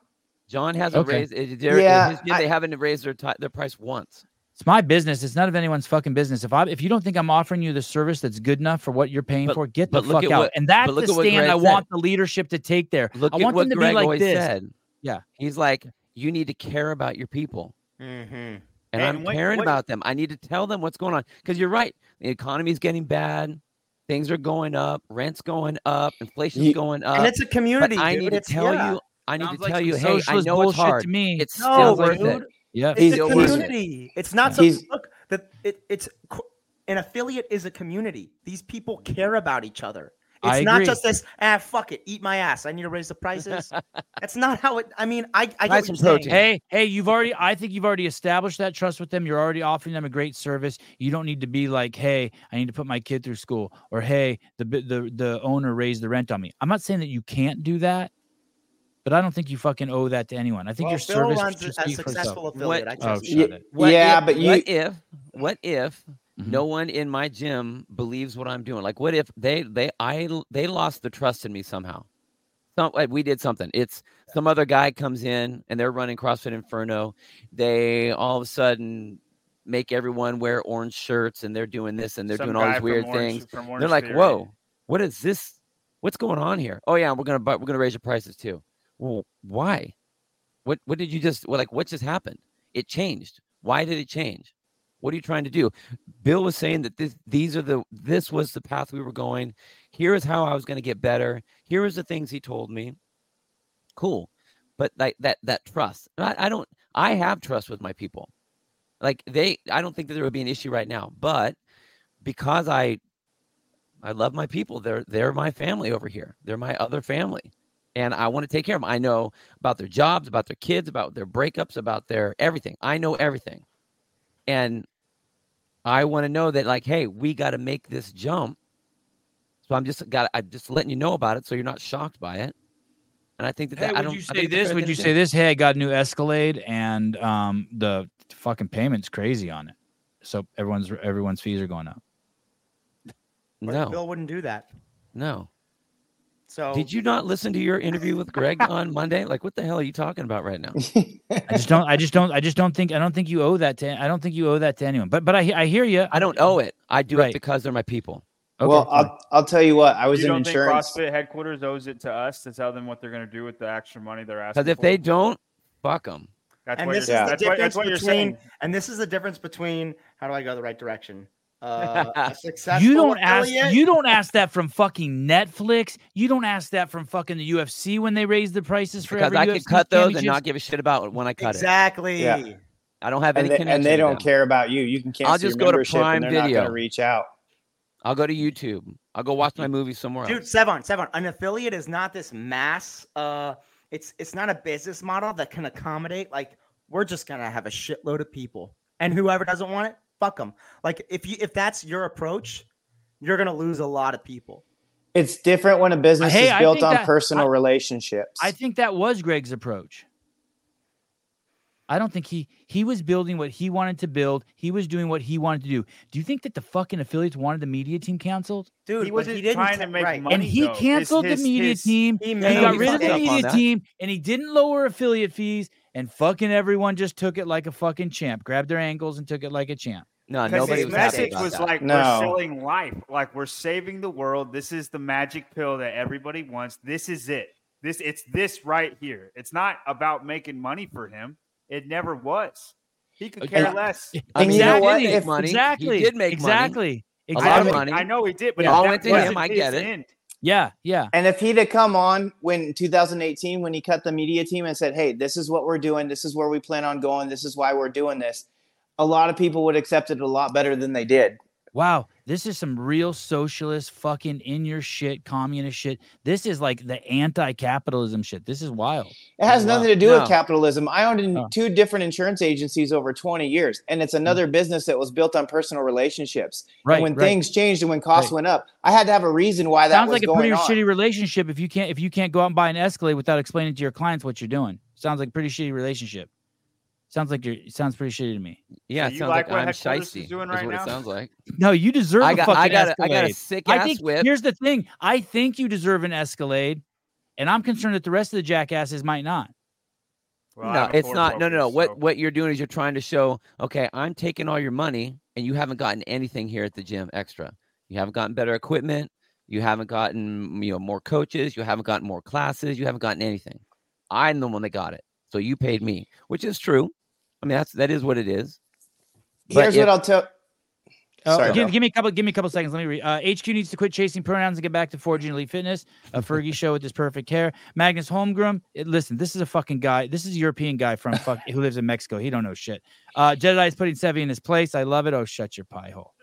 John hasn't Okay. raised. they're- Yeah, his gym, they haven't raised their ti their price once. It's my business. It's none of anyone's fucking business. If I if you don't think I'm offering you the service that's good enough for what you're paying But- for, get the look fuck at out. what- and that's look the at what stand I said. want the leadership to take there. Look I at want what them to Greg be like always this. said. Yeah. He's like, you need to care about your people. Mm-hmm. And And I'm what- caring what- about them. I need to tell them what's going on. Because you're right. The economy's getting bad. Things are going up. Rent's going up. Inflation's Ye- going up. and it's a but community. I dude. need to tell yeah. you. I need Sounds to like tell some you, hey, I know it's hard. to me. It's No, still worth dude. it. yeah. It's He's- a still worth it. community. It's not some He's- look that it, it's an affiliate is a community. These people care about each other. It's I not agree. just this. Ah, fuck it, eat my ass. I need to raise the prices. That's not how it. I mean, I I get some protein. Hey, hey, you've already I think you've already established that trust with them. You're already offering them a great service. You don't need to be like, "Hey, I need to put my kid through school," or "Hey, the bi- the the owner raised the rent on me." I'm not saying that you can't do that, but I don't think you fucking owe that to anyone. I think Well, your Phil service runs should a speak for itself. successful affiliate. I Oh, trust shut you. it. What yeah, if, but you what if what if Mhm. no one in my gym believes what I'm doing? Like, what if they they I they lost the trust in me somehow? Some like we did something. It's some other guy comes in and they're running CrossFit Inferno. They all of a sudden make everyone wear orange shirts and they're doing this and they're Some doing all these weird Orange- things. They're like, Theory. "Whoa, what is this? What's going on here?" Oh yeah, we're gonna we're gonna raise your prices too. Well, why? What what did you just well, like? What just happened? It changed. Why did it change? What are you trying to do? Bill was saying that this these are the this was the path we were going. Here is how I was going to get better. Here is the things he told me. Cool, but like that that trust. I, I don't. I have trust with my people. Like they, I don't think that there would be an issue right now. But because I I love my people. They're they're my family over here. They're my other family. And I want to take care of them. I know about their jobs, about their kids, about their breakups, about their everything. I know everything. And I want to know that like, hey, we got to make this jump So I'm just got I'm just letting you know about it so you're not shocked by it. And I think that, Hey, that I would don't you I say think this? they're Would you say this? Hey, I got a new Escalade, and um, the fucking payment's crazy on it. So everyone's everyone's fees are going up. No, Bill wouldn't do that. no. So Did you not listen to your interview with Greg on Monday? Like, what the hell are you talking about right now? I just don't. I just don't. I just don't think. I don't think you owe that to. I don't think you owe that to anyone. But but I I hear you. I don't owe it. I do Right. it because they're my people. Okay, well, fine. I'll I'll tell you what. I was you in don't think. CrossFit headquarters owes it to us to tell them what they're going to do with the extra money they're asking? Because if for? they don't, fuck them. that's and what this you're, is Yeah. the that's what, that's what between saying. and this is the difference between how do I go the right direction? Uh, successful you don't ask. You don't ask that from fucking Netflix. You don't ask that from fucking the UFC when they raise the prices for Because every I UFC could cut those and not give a shit about when I cut it. exactly. Yeah. I don't have and any they, connection. and they don't them. care about you. You can cancel I'll just your go to membership Prime and they're not going Video. to reach out. I'll go to YouTube. I'll go watch my movie somewhere Dude, else. Dude, Sevan, Sevan, an affiliate is not this mass. Uh, it's it's not a business model that can accommodate. Like, we're just gonna have a shitload of people, and whoever doesn't want it, fuck them. Like, if you if that's your approach, you're gonna lose a lot of people. It's different when a business Hey, is built on that- personal I- relationships. I think that was Greg's approach. I don't think he he was building what he wanted to build. He was doing what he wanted to do. Do you think that the fucking affiliates wanted the media team canceled? Dude, He wasn't he didn't trying to make right. money. and he though. Canceled his- the media his- team. He He got rid of the media team, and he didn't lower affiliate fees. And fucking everyone just took it like a fucking champ. Grabbed their ankles and took it like a champ. No, Because nobody his was message was that. like No. we're selling life, like we're saving the world. This is the magic pill that everybody wants. This is it. This it's this right here. It's not about making money for him. It never was. He could Okay. care less. I And mean, you know he what? did make If- money. exactly. He did make exactly. A Exactly. lot of I, money. I know he did, but It all went to him, I get it. end. Yeah, yeah. And if he'd have come on when 2018 when he cut the media team and said, "Hey, this is what we're doing. This is where we plan on going. This is why we're doing this," a lot of people would accept it a lot better than they did. Wow, this is some real socialist fucking in your shit communist shit. This is like the anti-capitalism shit. This is wild. It has Wow. nothing to do No. with capitalism. I owned in Oh. two different insurance agencies over 20 years, and it's another business that was built on personal relationships. Right. and when right. things changed and when costs Right. went up, I had to have a reason why that sounds was like a pretty on. shitty relationship if you can't if you can't go out and buy an Escalade without explaining to your clients what you're doing. Sounds like a pretty shitty relationship. Sounds like you're sounds pretty shitty to me. Yeah, So it you sounds like like, what I'm headquarters is shisty. doing is right what now? it sounds like. No, you deserve I a got, fucking I got, a, I got a sick I ass think whip. here's the thing. I think you deserve an Escalade, and I'm concerned that the rest of the jackasses might not. Well, no, it's Ford not. No, no, no. Focus, What what you're doing is you're trying to show, okay, I'm taking all your money, and you haven't gotten anything here at the gym extra. You haven't gotten better equipment. You haven't gotten you know more coaches. You haven't gotten more classes. You haven't gotten anything. I'm the one that got it, so you paid me, which is true. I mean, that's that is what it is. But Here's if- what I'll tell. Uh, Sorry, give, give me a couple. Give me a couple seconds. Let me read. Uh, HQ needs to quit chasing pronouns and get back to forging elite fitness. A Fergie show with his perfect hair. Magnus Holmgren. It, listen, this is a fucking guy. This is a European guy from fuck who lives in Mexico. He don't know shit. Uh, Jedi is putting Sevi in his place. I love it. Oh, shut your pie hole.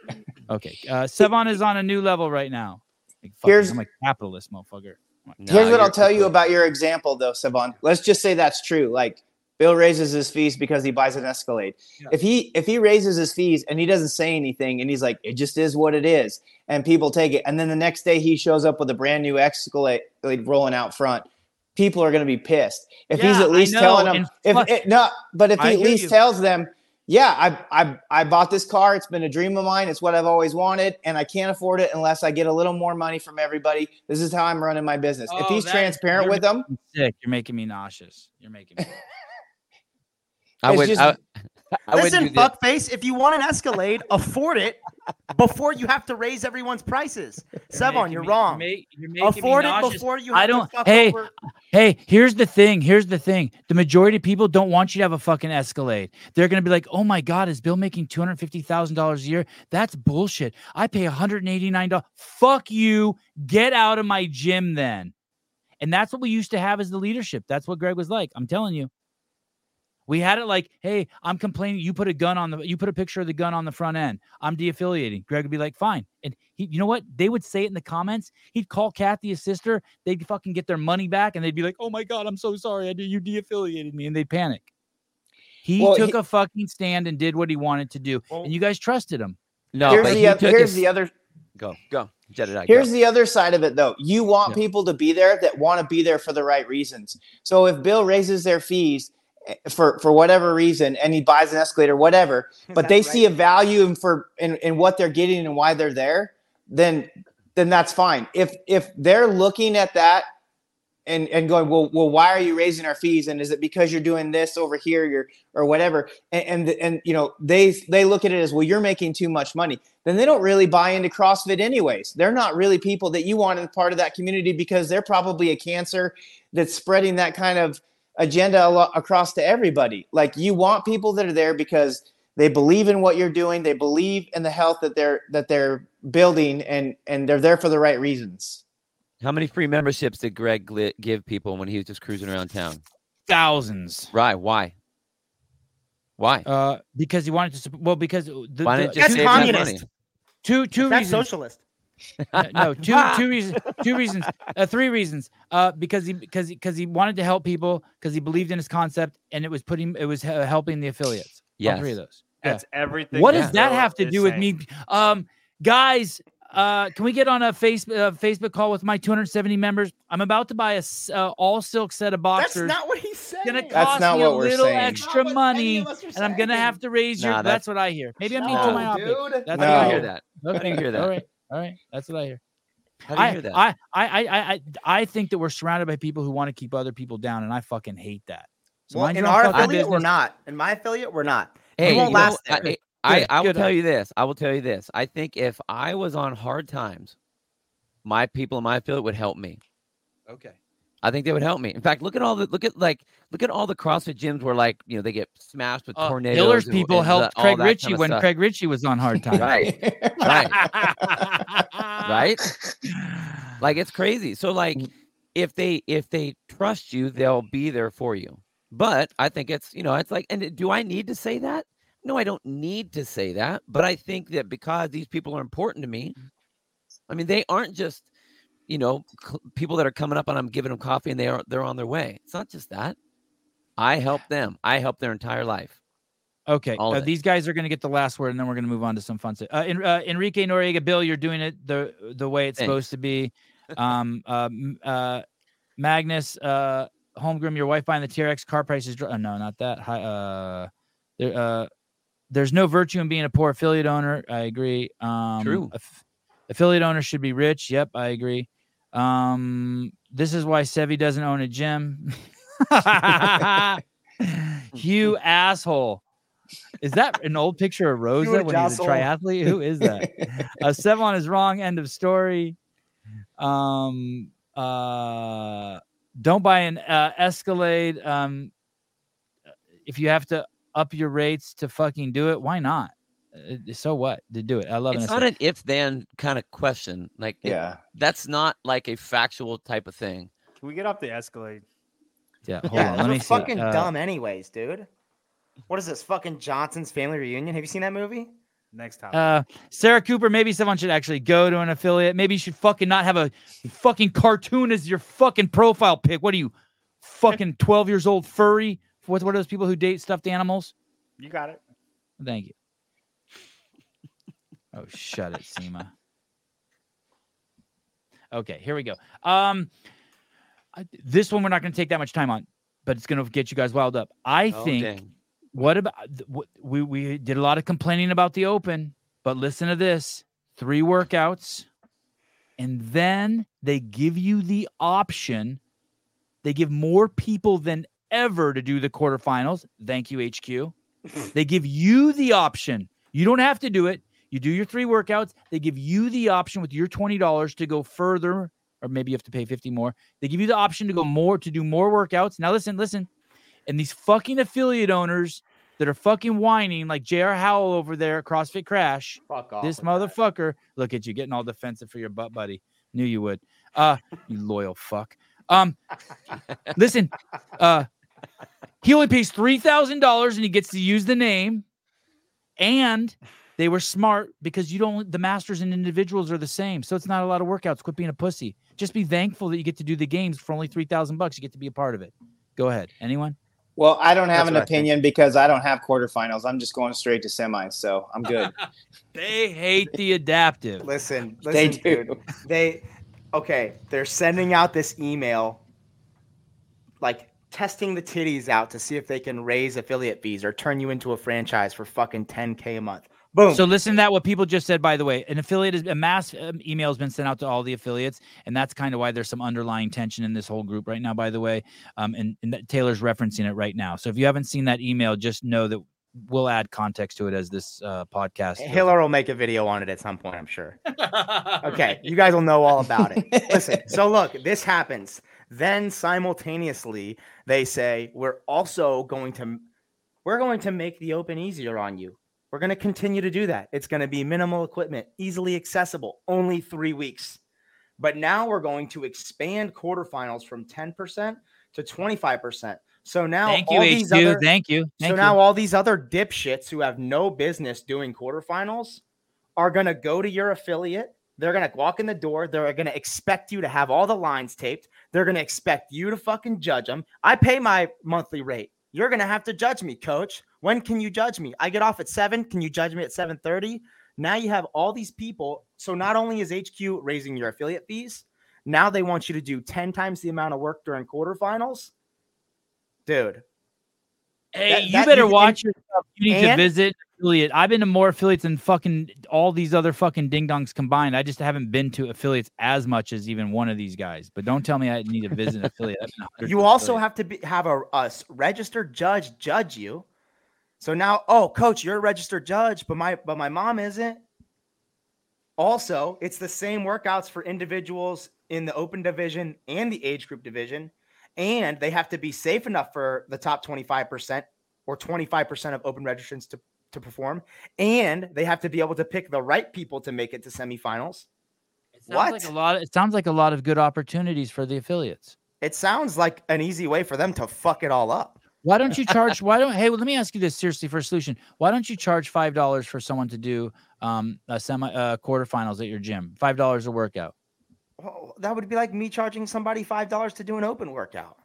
Okay. Uh, Sevan is on a new level right now. Like, fuck, Here's- I'm a capitalist motherfucker. No, Here's what I'll tell you about your example, though, Sevan. Let's just say that's true. Like Bill raises his fees because he buys an Escalade. Yeah. If he if he raises his fees and he doesn't say anything and he's like, it just is what it is, and people take it, and then the next day he shows up with a brand new Escalade rolling out front. People are going to be pissed if he's at least telling them. If it, no, but if he I at least you. tells them, yeah, I, I I bought this car. It's been a dream of mine. It's what I've always wanted, and I can't afford it unless I get a little more money from everybody. This is how I'm running my business. if Oh, he's that- transparent with them, sick. You're making me nauseous. You're making me. I It's would. just- I, I Listen, do this. fuckface, if you want an Escalade, afford it before you have to raise everyone's prices. Sevan, you're me- wrong. You're, ma- you're afford it nauseous. before you I don't- to fuck hey, over. Hey, here's the thing. Here's the thing. The majority of people don't want you to have a fucking Escalade. They're gonna be like, "Oh my god, is Bill making two hundred fifty thousand dollars a year? That's bullshit. I pay one hundred eighty nine dollars. Fuck you. Get out of my gym then." And that's what we used to have as the leadership. That's what Greg was like. I'm telling you. We had it like, hey, I'm complaining. You put a gun on the, you put a picture of the gun on the front end. I'm de-affiliating. Greg would be like, fine. And he, you know what? They would say it in the comments. He'd call Kathy, his sister. They'd fucking get their money back, and they'd be like, oh my god, I'm so sorry. I did. You de-affiliated me, and they'd panic. He Well, took he- a fucking stand and did what he wanted to do, Well- and you guys trusted him. No, here's but the he took here's his- the other Go, go. Jedediah, Here's go. the other side of it, though. You want Yeah. people to be there that want to be there for the right reasons. So if Bill raises their fees for for whatever reason, and he buys an escalator, whatever, but they right? see a value in for in, in what they're getting and why they're there, then then that's fine. If if they're looking at that and and going, well, well, why are you raising our fees? And is it because you're doing this over here, you're or whatever? And and, and you know they they look at it as well, you're making too much money. Then they don't really buy into CrossFit anyways. They're not really people that you want as part of that community because they're probably a cancer that's spreading that kind of agenda a lo- across to everybody. Like you want people that are there because they believe in what you're doing, they believe in the health that they're that they're building, and and they're there for the right reasons. How many free memberships did Greg gli- give people when he was just cruising around town? Thousands. Right? Why? Why? Uh, because he wanted to. sup- Well, because the, Why the- didn't you That's communist. money? two two That's reasons. socialist. No, no, two two reasons. Two reasons. Uh, three reasons. Uh, because he because because he wanted to help people because he believed in his concept and it was putting it was uh, helping the affiliates. All three of Yes. those. Yeah. That's everything. What does that have to do with saying. me? Um, guys, uh, can we get on a face uh, Facebook call with my 270 members? I'm about to buy a s- uh, all silk set of boxers. That's not what he's saying. gonna That's cost not me a what we're little saying. extra Not what any money, of us are and I'm gonna have to raise your. Nah, that's, that's- what I hear. Maybe I'm being No, too myopic. dude. That's I what I didn't No. hear hear. that. Okay. I didn't hear that. All right, all right. That's what I hear. How do you I, hear that? I, I, I, I, I think that we're surrounded by people who want to keep other people down, and I fucking hate that. So Well, mind in our fucking affiliate, we're not. In my affiliate, we're not. hey, we won't you know, last I. I, I will tell you this. I will tell you this. I think if I was on hard times, my people in my affiliate would help me. Okay. I think they would help me. In fact, look at all the look at like look at all the CrossFit gyms where like you know they get smashed with Uh, tornadoes. Hiller's people and uh, helped all Craig Ritchie kind of when stuff. Craig Ritchie was on hard time. Right, right, right. Like it's crazy. So like mm. if they if they trust you, they'll be there for you. But I think it's you know it's like and do I need to say that? No, I don't need to say that. But I think that because these people are important to me, mm. I mean they aren't just you know cl- people that are coming up and I'm giving them coffee and they are they're on their way. It's not just that. I help them. I help their entire life. Okay, uh, these guys are going to get the last word, and then we're going to move on to some fun stuff. Uh, En- uh, Enrique Noriega, Bill, you're doing it the the way it's Thanks. supposed to be. Um, uh, uh, Magnus, uh, Holmgren, your wife buying the TRX car prices. dro- Uh, no, not that. Hi, uh, there, uh, there's no virtue in being a poor affiliate owner. I agree. Um, True. aff- affiliate owners should be rich. Yep, I agree. Um, this is why Sevi doesn't own a gym. you asshole. Is that an old picture of Rosa when he's a triathlete? Who is that? uh, Sevan is wrong. End of story. Um, uh, don't buy an uh, Escalade. Um, if you have to up your rates to fucking do it, why not? Uh, so what? To do it, I love It's it. not an if then kind of question. Like it- yeah. that's not like a factual type of thing. Can we get off the Escalade? Yeah, hold yeah, on. those Let me see. fucking Uh, dumb, anyways, dude. What is this? Fucking Johnson's Family Reunion? Have you seen that movie? Next time, Uh, Sarah Cooper, maybe someone should actually go to an affiliate. Maybe you should fucking not have a fucking cartoon as your fucking profile pic. What are you, fucking 12 years old furry? What, what are those people who date stuffed animals? you got it. Thank you. Oh, shut it, Seema. Okay, here we go. Um, I, this one we're not going to take that much time on, but it's going to get you guys wild up. I Oh, think dang. what about th- wh- we we did a lot of complaining about the open, but listen to this: three workouts, and then they give you the option. They give more people than ever to do the quarterfinals. Thank you, HQ. they give you the option. You don't have to do it. You do your three workouts. They give you the option with your twenty dollars to go further, or maybe you have to pay fifty more. They give you the option to go more to do more workouts. Now listen, listen and these fucking affiliate owners that are fucking whining like J.R. Howell over there at CrossFit Crash. Fuck off. this with that. motherfucker, look at you getting all defensive for your butt buddy. Knew you would. Uh, you loyal fuck. Um, listen, uh, he only pays three thousand dollars and he gets to use the name, and they were smart because you don't. The masters and individuals are the same, so it's not a lot of workouts. Quit being a pussy. Just be thankful that you get to do the games for only three thousand bucks. You get to be a part of it. Go ahead. Anyone? Well, I don't have That's an what I opinion because I don't have quarterfinals. I'm just going straight to semis, so I'm good. They hate the adaptive. Listen, they do. dude. They okay, they're sending out this email like testing the titties out to see if they can raise affiliate fees or turn you into a franchise for fucking 10k a month. Boom. So listen to that. What people just said, by the way, an affiliate is a mass um, email has been sent out to all the affiliates, and that's kind of why there's some underlying tension in this whole group right now. By the way, um, and, and that Taylor's referencing it right now. So if you haven't seen that email, just know that we'll add context to it as this uh, podcast. Hiller will make a video on it at some point, I'm sure. Okay, you guys will know all about it. Listen, so look, this happens. Then simultaneously, they say we're also going to we're going to make the open easier on you. We're going to continue to do that. It's going to be minimal equipment, easily accessible, only 3 weeks. But now we're going to expand quarterfinals from 10% to 25%. So now Thank you, all these HQ. other Thank you. Thank so you. now all these other dipshits who have no business doing quarterfinals are going to go to your affiliate. They're going to walk in the door. They're going to expect you to have all the lines taped. They're going to expect you to fucking judge them. I pay my monthly rate. You're going to have to judge me, coach. When can you judge me? I get off at 7. Can you judge me at 7:30? Now you have all these people. So not only is HQ raising your affiliate fees, now they want you to do 10 times the amount of work during quarterfinals. Dude, Hey, That- you that- better watch yourself. You need to visit affiliate. I've been to more affiliates than fucking all these other fucking ding dongs combined. I just haven't been to affiliates as much as even one of these guys. But don't tell me I need to visit an affiliate. You also affiliates. have to be, have a, a registered judge judge you. So now, oh, coach, you're a registered judge, but my but my mom isn't. Also, it's the same workouts for individuals in the open division and the age group division, and they have to be safe enough for the top 25% or 25% of open registrants to, to perform, and they have to be able to pick the right people to make it to semifinals. It sounds What? Like a lot. It sounds like a lot of good opportunities for the affiliates. It sounds like an easy way for them to fuck it all up. Why don't you charge? Why don't? Hey, well, let me ask you this seriously for a solution. Why don't you charge five dollars for someone to do um a semi uh, quarterfinals at your gym? Five dollars a workout. Well, that would be like me charging somebody five dollars to do an open workout.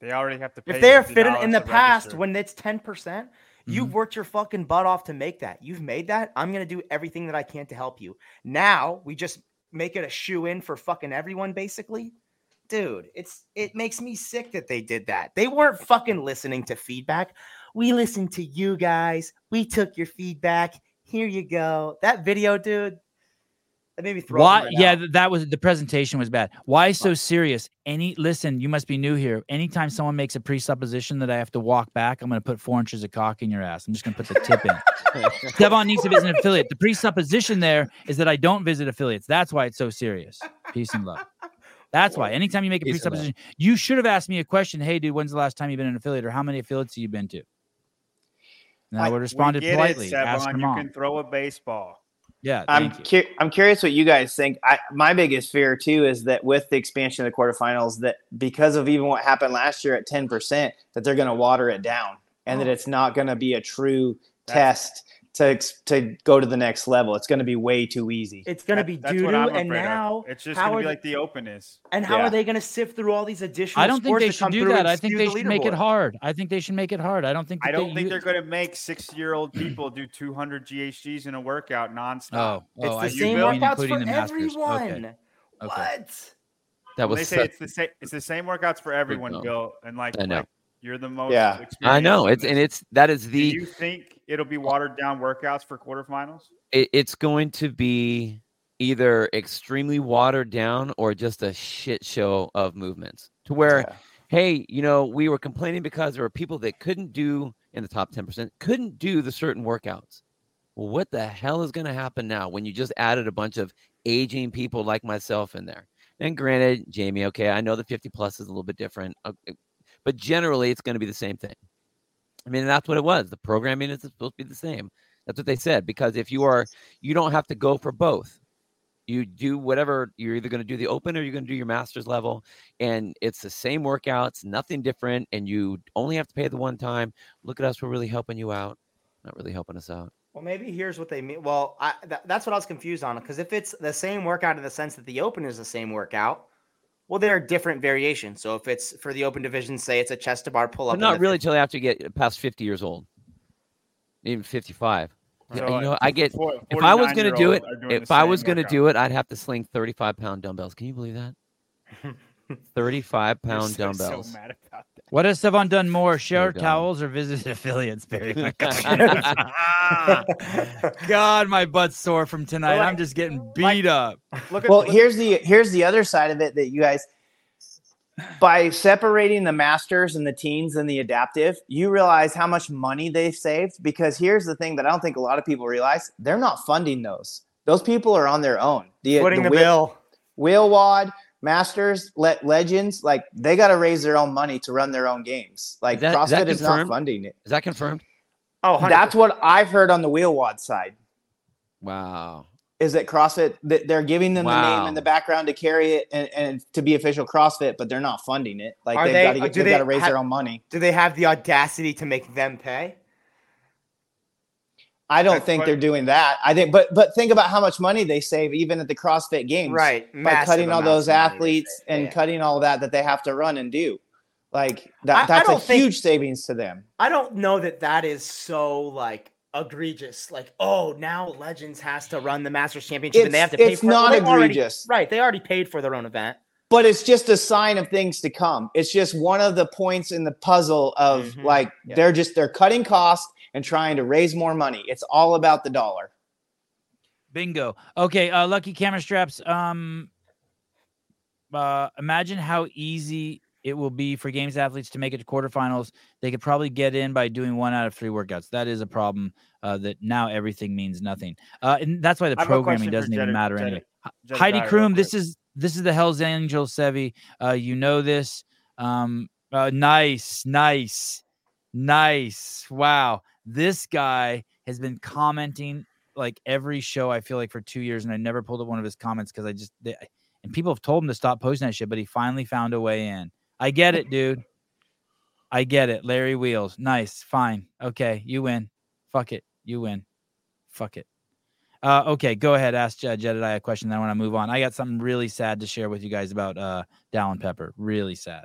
They already have to pay. If they're $50 fitting in the past register. when it's ten percent, you've mm-hmm. worked your fucking butt off to make that. You've made that. I'm gonna do everything that I can to help you. Now we just make it a shoe in for fucking everyone, basically. Dude, it's it makes me sick that they did that. They weren't fucking listening to feedback. We listened to you guys. We took your feedback. Here you go. That video, dude. That made me throw. Why? right Yeah, that was the presentation was bad. Why so serious? Any listen, you must be new here. Anytime someone makes a presupposition that I have to walk back, I'm going to put four inches of cock in your ass. I'm just going to put the tip in. Devon needs to visit an affiliate. The presupposition there is that I don't visit affiliates. That's why it's so serious. Peace and love. That's why. Anytime you make a Peace presupposition, you should have asked me a question. Hey, dude, when's the last time you've been an affiliate, or how many affiliates have you been to? And I I- would have responded politely. It, Ask you can throw a baseball. Yeah, I'm cu- I'm curious what you guys think. I, my biggest fear too is that with the expansion of the quarterfinals, that because of even what happened last year at 10%, that they're going to water it down and that oh. it's not going to be a true That's- test to to go to the next level. It's going to be way too easy. It's gonna be that's doo and afraid of. now it's just how gonna are be they- like the Open is. And how Yeah. are they going to sift through all these additional? I don't think they should do that. I think they the should make it hard. I think they should make it hard. I don't think. I don't they, think you- they're going to make six-year-old people do 200 GHGs in a workout nonstop. Oh, oh It's oh, the I same workouts for the everyone. Okay. Okay. What? That When they say such- it's the same. It's the same workouts for everyone, dumb. Bill. And like, I know. like, you're the most. Yeah. I know it's and it's that is the. Do you think it'll be watered down workouts for quarterfinals? it, it's going to be either extremely watered down or just a shit show of movements to where Yeah. hey you know we were complaining because there were people that couldn't do in the top 10% couldn't do the certain workouts well what the hell is going to happen now when you just added a bunch of aging people like myself in there and granted jamie okay i know the 50 plus is a little bit different uh, but generally it's going to be the same thing. I mean that's what it was. The programming is supposed to be the same. That's what they said because if you are you don't have to go for both. You do whatever you're either going to do the open or you're going to do your master's level and it's the same workouts nothing different and you only have to pay the one time. Look at us we're really helping you out. Not really helping us out. Well, maybe here's what they mean. Well, I, th- that's what I was confused on because if it's the same workout in the sense that the open is the same workout, Well, there are different variations. So if it's for the open division, say it's a chest to bar pull up. Not really till after you get past 50 years old, even 55. So, you know, I get if I was going to do it, 49-year-old are doing if I was going to do it, I'd have to sling 35 pound dumbbells. Can you believe that? 35 You're pound so- so dumbbells. mad about that. What has Stephon done more? Share towels or visit affiliates, Barry? My God. God, my butt's sore from tonight. Well, I'm just getting like- beat up. Look at Well, look- here's the here's the other side of it that you guys by separating the masters and the teens and the adaptive, you realize how much money they've saved because here's the thing that I don't think a lot of people realize, they're not funding those. Those people are on their own. The, footing the wheel- bill. WheelWOD, Masters, let legends, like they got to raise their own money to run their own games. Like Is that CrossFit is not funding it. Is that confirmed? Oh, 100%. That's what I've heard on the WheelWOD side. Wow. is that CrossFit that they're giving them the name and the background to carry it and, and to be official CrossFit, but they're not funding it. Like Are they've they- got to uh, get, do they've got to raise their own money. Do they have the audacity to make them pay? I don't That's think they're doing that. I think, but but think about how much money they save even at the CrossFit Games, Right. By massive cutting all amounts those of money they athletes save. and Yeah. cutting all that that they have to run and do. Like I- that, that's a don't think- huge savings to them. I don't know that that is so like egregious. Like, oh, now Legends has to run the Masters Championship and they have It's- to pay it's for it. not they already- egregious. right. They already paid for their own event. but it's just a sign of things to come. It's just one of the points in the puzzle of Mhm. like Yeah. they're just they're cutting costs and trying to raise more money. It's all about the dollar. Bingo. Okay, uh, lucky camera straps. Um, uh, imagine how easy it will be for games athletes to make it to quarterfinals. They could probably get in by doing one out of three workouts. That is a problem. Uh, that now everything means nothing. Uh, and that's why the I have a question programming doesn't even Jeded- matter Jeded- anyway. Jedediah Heidi real Kroom, this is this is the Hell's Angel Sevi. Uh, you know this. Um, uh, nice, nice, nice. Wow, this guy has been commenting like every show. I feel like for two years, and I never pulled up one of his comments because I just they, and people have told him to stop posting that shit, but he finally found a way in. I get it, dude. I get it. Larry Wheels, nice, fine, okay, you win. Fuck it, you win. Fuck it. Uh, okay, go ahead. Ask uh, Jedediah a question. Then I want to move on. I got something really sad to share with you guys about uh, Dallin Pepper. Really sad.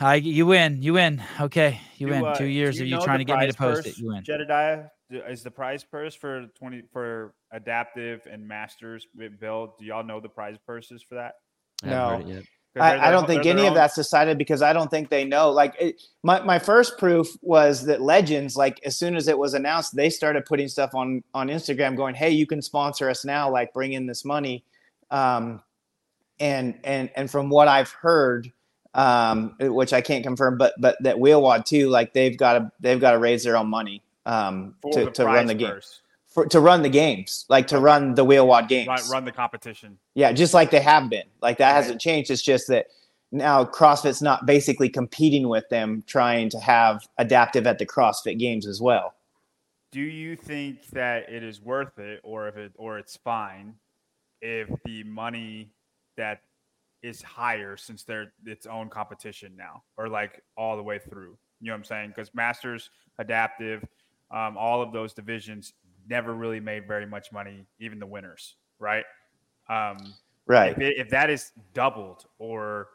I you win. You win. Okay, you Do, win. uh, Two do years of you know trying to get me to prize post it. You win. Jedediah, is the prize purse for twenty for adaptive and masters with Bill? Do y'all know the prize purses for that? I haven't heard No. it yet. 'Cause they're I, I don't think any their of that's decided because I don't think they know. Like it, my my first proof was that Legends, like as soon as it was announced, they started putting stuff on on Instagram, going, "Hey, you can sponsor us now. Like bring in this money." Um, and and and from what I've heard, um, which I can't confirm, but but that WheelWOD too, like they've got to they've got to raise their own money um, to to run the games. for to run the games, like to run the WheelWOD games. Run, run the competition. Yeah, just like they have been. Like that Right. hasn't changed. It's just that now CrossFit's not basically competing with them, trying to have adaptive at the CrossFit Games as well. Do you think that it is worth it, or if it or it's fine, if the money that is higher since they're its own competition now, or like all the way through? You know what I'm saying? Because Masters, Adaptive, um, all of those divisions never really made very much money, even the winners, right? Um, Right. if, it, if that is doubled or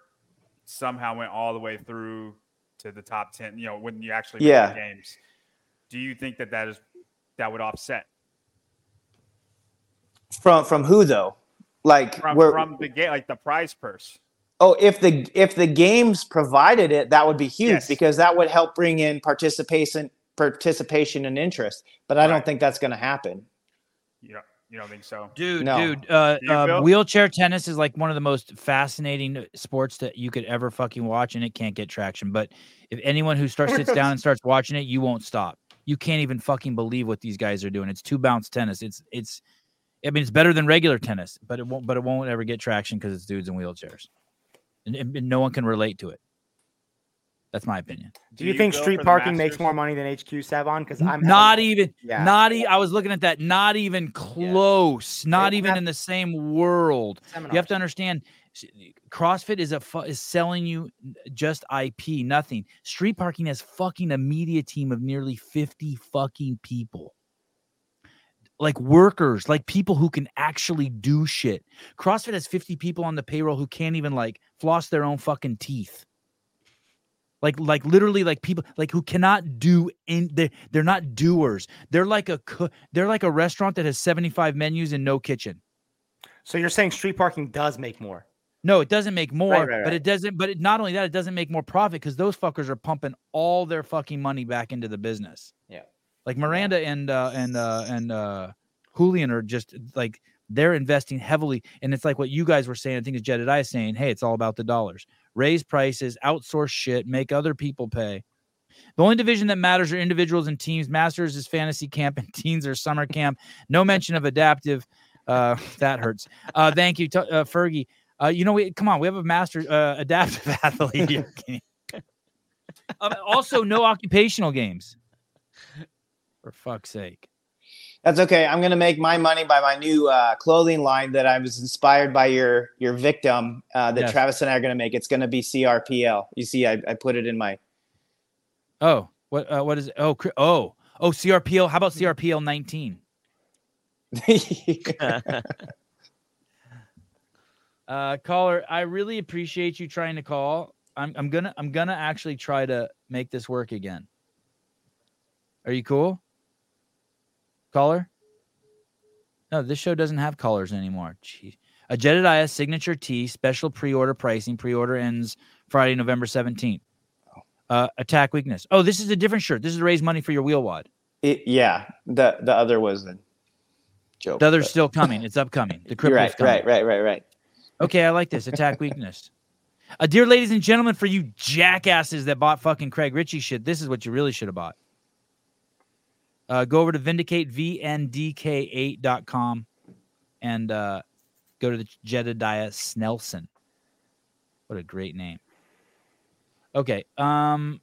somehow went all the way through to the top 10 you know when you actually Yeah. games do you think that that is that would offset From from who though? Like from, where, from the game like the prize purse oh, if the if the games provided it, that would be huge Yes. because that would help bring in participation participation and interest. But I Right. don't think that's going to happen. you don't you don't think so Dude, No. dude, uh, Do uh, wheelchair tennis is like one of the most fascinating sports that you could ever fucking watch, and it can't get traction. But if anyone who starts sits down and starts watching it, you won't stop. You can't even fucking believe what these guys are doing. It's two bounce tennis. It's it's, I mean, it's better than regular tennis, but it won't. But it won't ever get traction because it's dudes in wheelchairs, and, and no one can relate to it. That's my opinion. Do you, think street parking makes more money than HQ Savon? Because I'm not having- even Yeah. not e- I was looking at that. Not even close. Not even have- in the same world. You have to understand, CrossFit is a fu- is selling you just IP, nothing. Street parking has fucking a media team of nearly fifty fucking people. Like workers, like people who can actually do shit. CrossFit has 50 people on the payroll who can't even like floss their own fucking teeth. Like, like literally, like people like who cannot do in they they're not doers. They're like a they're like a restaurant that has 75 menus and no kitchen. So you're saying street parking does make more? No, it doesn't make more, right, but right. it doesn't. But it, not only that, it doesn't make more profit because those fuckers are pumping all their fucking money back into the business. Yeah. Like Miranda and uh, and uh, and uh, Julian are just like they're investing heavily, and it's like what you guys were saying. I think it's Jedediah saying, "Hey, it's all about the dollars. Raise prices, outsource shit, make other people pay." The only division that matters are individuals and teams. Masters is fantasy camp, and teens are summer camp. No mention of adaptive. Uh, that hurts. Uh, thank you, t- uh, Fergie. Uh, you know, we come on. We have a master uh, adaptive athlete here. um, also, no occupational games. For fuck's sake. That's okay. I'm gonna make my money by my new uh, clothing line that I was inspired by your your victim uh, that Yes. Travis and I are gonna make. It's gonna be CRPL. You see, I, I put it in my. Oh, what? Uh, what is? Oh, oh, oh, CRPL. How about CRPL 19? Uh, caller, I really appreciate you trying to call. I'm, I'm gonna, I'm gonna actually try to make this work again. Are you cool, caller? No, this show doesn't have callers anymore. Gee. A Jedediah signature tee special pre-order pricing. Pre-order ends Friday, November 17th. Uh, attack weakness. Oh, this is a different shirt. This is to raise money for your WheelWOD. It- yeah, the the other was a joke. The other's but- still coming. It's upcoming. The cripple right, right, right, right, right. Okay, I like this. Attack weakness. Uh, dear ladies and gentlemen, for you jackasses that bought fucking Craig Ritchie shit, this is what you really should have bought. Uh, go over to vindicatevndk8.com and uh, go to the Jedediah Snelson. What a great name. Okay. Um,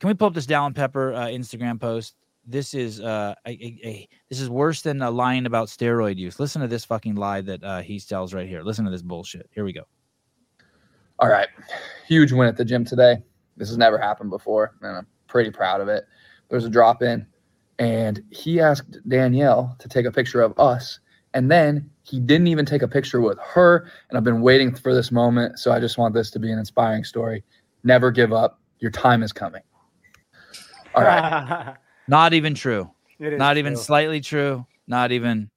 can we pull up this Dallin Pepper uh, Instagram post? This is uh, a, a, a- this is worse than uh, lying about steroid use. Listen to this fucking lie that uh, he tells right here. Listen to this bullshit. Here we go. All right. Huge win at the gym today. This has never happened before, and I'm pretty proud of it. There's a drop in, and he asked Danielle to take a picture of us. And then he didn't even take a picture with her. And I've been waiting for this moment. So I just want this to be an inspiring story. Never give up. Your time is coming. All right. Not even true. It is Not even true. slightly true. Not even.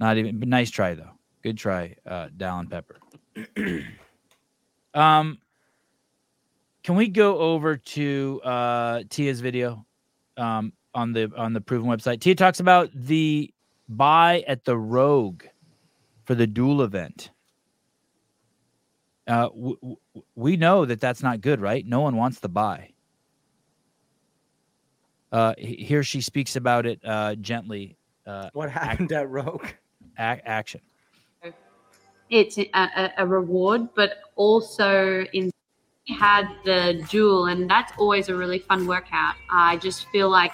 Not even. But nice try though. Good try, uh, Dallin Pepper. um, can we go over to uh, Tia's video um, on the on the Proven website? Tia talks about the buy at the Rogue for the dual event. Uh, w- w- we know that that's not good, right? No one wants the buy. Uh, here she speaks about it uh, gently. Uh, What happened at Rogue? ac- action. it's a, a, a reward, but also in had the duel, and that's always a really fun workout. I just feel like,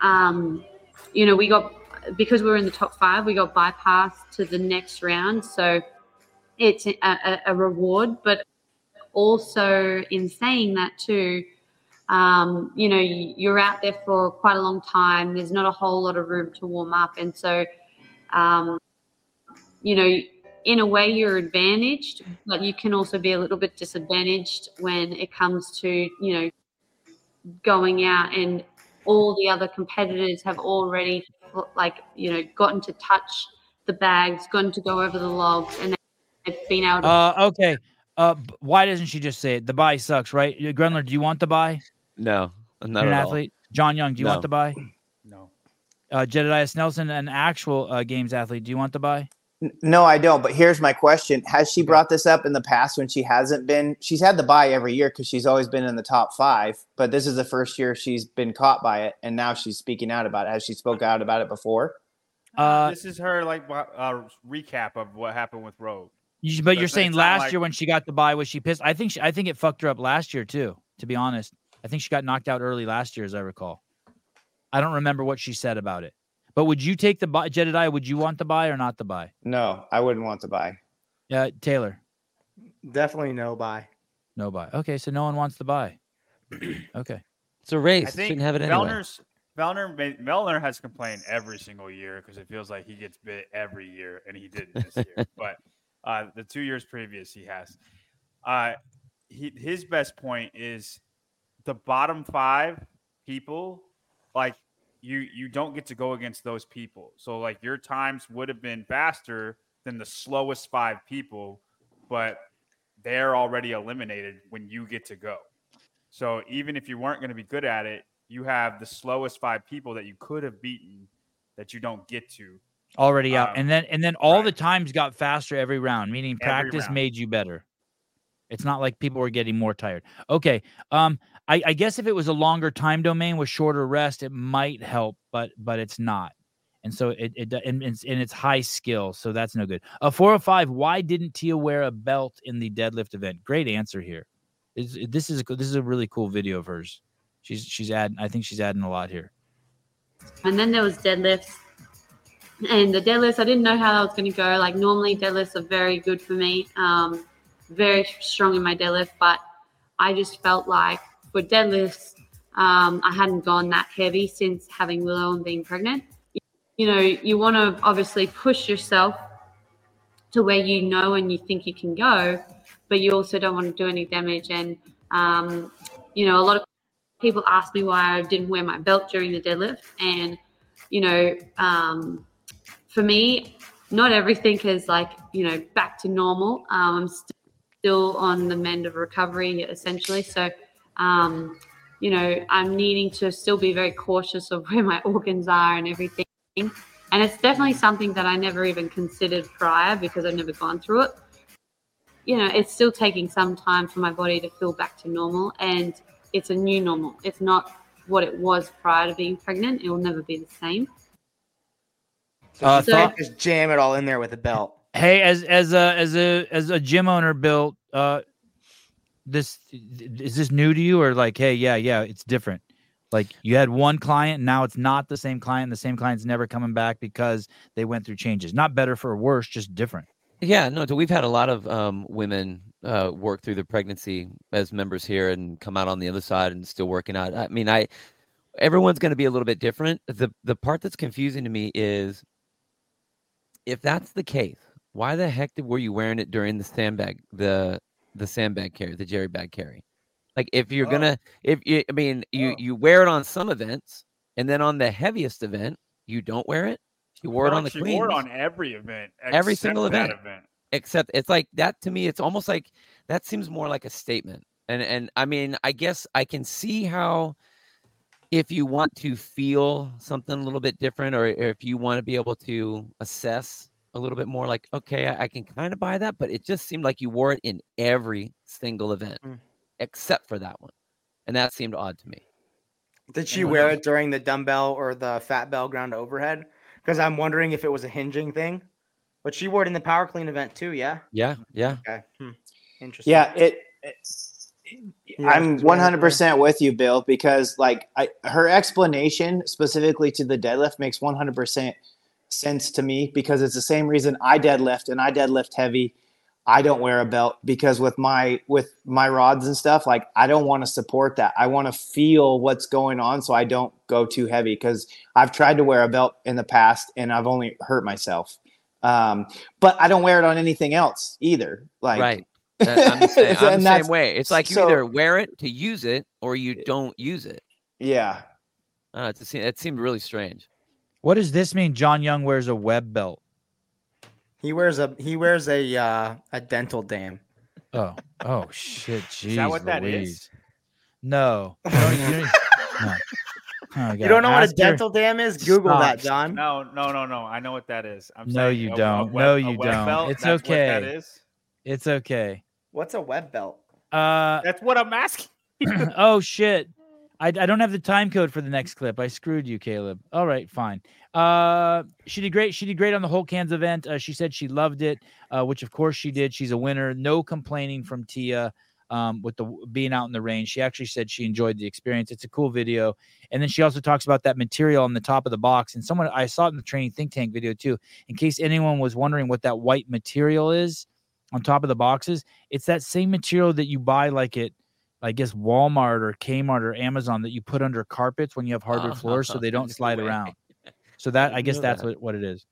um, you know, we got because we were in the top five, we got bypassed to the next round. So it's a, a, reward, but also in saying that too, um, you know, you- you're out there for quite a long time. There's not a whole lot of room to warm up, and so, um, you know, in a way you're advantaged, but you can also be a little bit disadvantaged when it comes to, you know, going out and all the other competitors have already like, you know, gotten to touch the bags, gotten to go over the logs and they've been able to Uh, okay. Uh, why doesn't she just say it? The buy sucks, right? Uh, Grundler, do you want the buy? No, not You're an at all. athlete. John Young, do you No. want the buy? No. Uh, Jedediah Snelson, an actual uh, games athlete, do you want the buy? N- No, I don't. But here's my question: Has she brought this up in the past when she hasn't been? She's had the buy every year because she's always been in the top five. But this is the first year she's been caught by it, and now she's speaking out about it. Has she spoke out about it before? Uh, this is her like uh, recap of what happened with Rogue. You, but So you're saying last like- year when she got the buy, was she pissed? I think she, I think it fucked her up last year too. To be honest, I think she got knocked out early last year, as I recall. I don't remember what she said about it. But would you take the buy, Jedediah? Would you want the buy or not the buy? No, I wouldn't want to buy. Yeah, Taylor, Definitely no buy. no buy. Okay, so no one wants the buy. okay. It's a race. I think shouldn't have it anyway. Vellner's Vellner, ma- Vellner has complained every single year because it feels like he gets bit every year, and he didn't this year. But uh, the two years previous, he has. Uh, he, his best point is the bottom five people, like you, you don't get to go against those people. So like your times would have been faster than the slowest five people, but they're already eliminated when you get to go. So even if you weren't going to be good at it, you have the slowest five people that you could have beaten that you don't get to. already out, Um, and then and then all the times got faster every round, meaning Every practice round. made you better. It's not like people were getting more tired. Okay, um, I, I guess if it was a longer time domain with shorter rest, it might help, but but it's not. And so it, it and it's and it's high skill, so that's no good. A or five. Why didn't Tia wear a belt in the deadlift event? Great answer here. Is this is a, this is a really cool video of hers. She's she's adding. I think she's adding a lot here. And then there was deadlifts. And the deadlifts, I didn't know how that was going to go. Like normally deadlifts are very good for me. Um, very strong in my deadlift, but I just felt like for deadlifts, um, I hadn't gone that heavy since having Willow and being pregnant. You know, you want to obviously push yourself to where you know and you think you can go, but you also don't want to do any damage. And um, you know, a lot of people ask me why I didn't wear my belt during the deadlift, and you know, um, for me, not everything is like you know back to normal. Um, I'm st- still on the mend of recovery, essentially. So, um, you know, I'm needing to still be very cautious of where my organs are and everything. And it's definitely something that I never even considered prior because I've never gone through it. You know, it's still taking some time for my body to feel back to normal, and it's a new normal. It's not what it was prior to being pregnant. It will never be the same. So Uh, thought- just jam it all in there with a belt. Hey, as as a as a as a gym owner, Bill, uh, this is this new to you or like, hey, yeah, yeah, it's different. Like you had one client, now it's not the same client. The same client's never coming back because they went through changes. Not better for worse, just different. Yeah, no, so we've had a lot of um, women uh, work through the pregnancy as members here and come out on the other side and still working out. I mean, I everyone's going to be a little bit different. The the part that's confusing to me is if that's the case, why the heck did, were you wearing it during the sandbag the the sandbag carry, the jerry bag carry? Like if you're Oh. gonna if you I mean you Oh. you wear it on some events and then on the heaviest event you don't wear it. You wore it on the She wore it on every event. Every single that event. except it's like that to me it's almost like that seems more like a statement and and i mean i guess i can see how if you want to feel something a little bit different or if you want to be able to assess a little bit more like okay i, I can kind of buy that but it just seemed like you wore it in every single event Mm. except for that one and that seemed odd to me Did she wear it during the dumbbell or the fat bell ground overhead? Because I'm wondering if it was a hinging thing. But she wore it in the power clean event too, yeah? yeah yeah Okay. Hmm. Interesting. Yeah, it. it- Yeah, I'm it's wearing it 100% with you, Bill, because like I, her explanation specifically to the deadlift makes 100% sense to me because it's the same reason I deadlift and I deadlift heavy. I don't wear a belt because with my with my rods and stuff, like I don't want to support that. I want to feel what's going on so I don't go too heavy because I've tried to wear a belt in the past and I've only hurt myself. Um, but I don't wear it on anything else either. Like right That- i'm the same, I'm the same way it's like you so- either wear it to use it or you don't use it yeah. uh, it's, it seemed really strange What does this mean? John Young wears a web belt. He wears a he wears a uh, a dental dam. Oh, oh shit! Jeez, Is that what that is? No. You don't- no. Oh, You don't know what a dental dam is? Google that, John. No, no, no, no. I know what that is. I'm No, you a- a don't. web- No, you don't. belt, It's that's what that okay. is. It's okay. What's a web belt? Uh That's what I'm asking. oh shit. I, I don't have the time code for the next clip. I screwed you, Caleb. All right, fine. Uh, she did great. She did great on the whole cans event. Uh, she said she loved it, uh, which of course she did. She's a winner. No complaining from Tia um, with the being out in the rain. She actually said she enjoyed the experience. It's a cool video. And then she also talks about that material on the top of the box. And someone I saw it in the training think tank video too. In case anyone was wondering what that white material is on top of the boxes, it's that same material that you buy like at I guess Walmart or Kmart or Amazon that you put under carpets when you have hardwood floors so they don't slide around. So that I didn't guess that's that. what, what it is.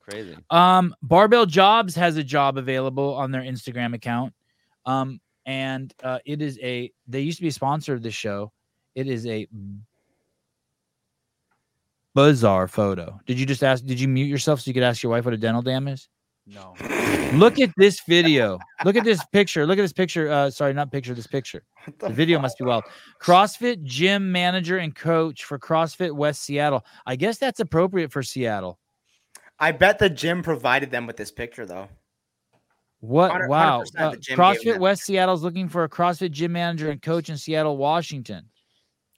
Crazy. Um, Barbell Jobs has a job available on their Instagram account. Um, and uh, it is a they used to be a sponsor of this show. It is a bizarre photo. Did you just ask? Did you mute yourself so you could ask your wife what a dental dam is? No. Look at this video. Look at this picture. Look at this picture. Uh, sorry, not picture. This picture. The video must be wild. CrossFit gym manager and coach for CrossFit West Seattle. I guess that's appropriate for Seattle. I bet the gym provided them with this picture though. What? 100% wow. the Uh, CrossFit. West Seattle is looking for a CrossFit gym manager and coach in Seattle, Washington.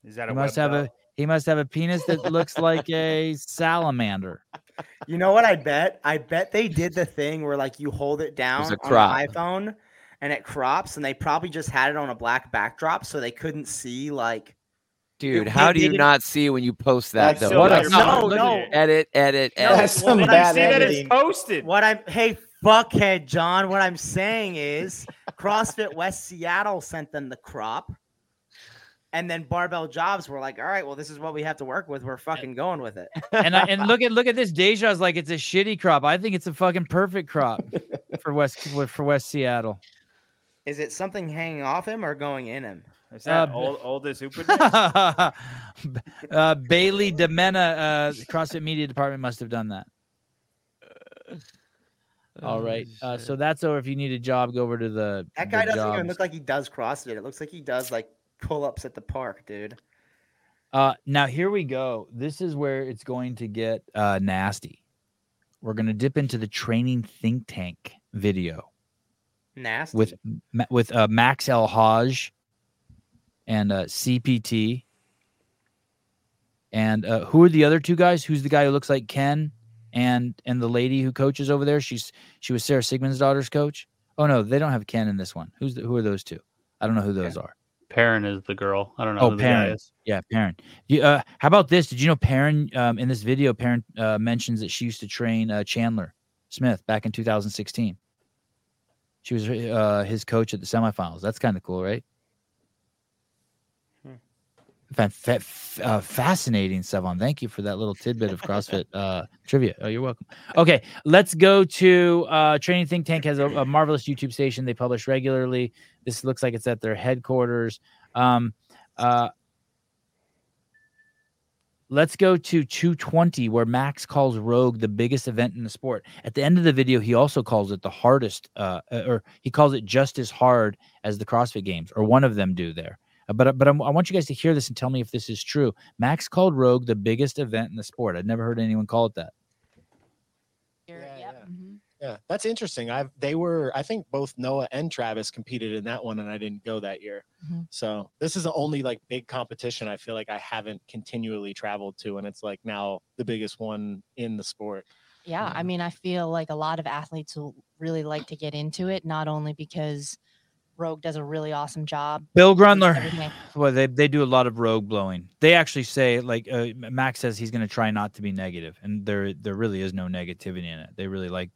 Is that He a must web have a he must have a penis that looks like a salamander. You know what I bet? I bet they did the thing where like you hold it down a on crop. an iPhone and it crops, and they probably just had it on a black backdrop so they couldn't see like. Dude, It- how they do you didn't- see when you post that? That's though? so What a- No, no. at it. Edit, edit, No, edit. That's some well, Then you bad see that it's posted. What I'm hey fuckhead John, what I'm saying is CrossFit West Seattle sent them the crop. And then barbell jobs were like, all right, well, this is what we have to work with. We're fucking going with it. And I, and look at look at this. Deja's like it's a shitty crop. I think it's a fucking perfect crop for West for West Seattle. Is it something hanging off him or going in him? Is that Uh, old, oldest Upa? uh, Bailey Demena, uh, CrossFit Media Department must have done that. All right. Uh, so that's over. If you need a job, go over to the. That guy the doesn't even look like he does CrossFit. It looks like he does like pull ups at the park, dude. Uh, now here we go. This is where it's going to get uh, nasty. We're going to dip into the training think tank video Nasty. with with uh, Max El Haj and uh, CPT. And uh, who are the other two guys? Who's the guy who looks like Ken and and the lady who coaches over there? She's she was Sara Sigmundsdottir's coach. Oh no, they don't have Ken in this one. Who's the, who are those two? I don't know who those are. Perrin is the girl. I don't know Oh, who the guy Perrin. is. Yeah, Perrin. You, uh, how about this? Did you know Perrin um, in this video? Perrin uh, mentions that she used to train uh, Chandler Smith back in 2016. She was uh, his coach at the semifinals. That's kind of cool, right? Fa- fa- f- uh, fascinating, Sevan. Thank you for that little tidbit of CrossFit uh, trivia. Oh, you're welcome. Okay, let's go to uh, Training Think Tank has a, a marvelous YouTube station. They publish regularly. This looks like it's at their headquarters. Um, uh, let's go to 220, where Max calls Rogue the biggest event in the sport. At the end of the video, he also calls it the hardest, uh, uh, or he calls it just as hard as the CrossFit Games, or one of them do there. Uh, But but I'm, I want you guys to hear this and tell me if this is true. Max called Rogue the biggest event in the sport. I'd never heard anyone call it that. Yeah, Yep. yeah. mhm. Yeah, that's interesting. I've they were I think both Noah and Travis competed in that one, and I didn't go that year. Mhm. So this is the only like big competition I feel like I haven't continually traveled to, and it's like now the biggest one in the sport. Yeah, I mean, I feel like a lot of athletes will really like to get into it, not only because Rogue does a really awesome job. Bill with Grundler. Well, they, they do a lot of rogue blowing. They actually say like uh, Max says he's going to try not to be negative, and there there really is no negativity in it. They really like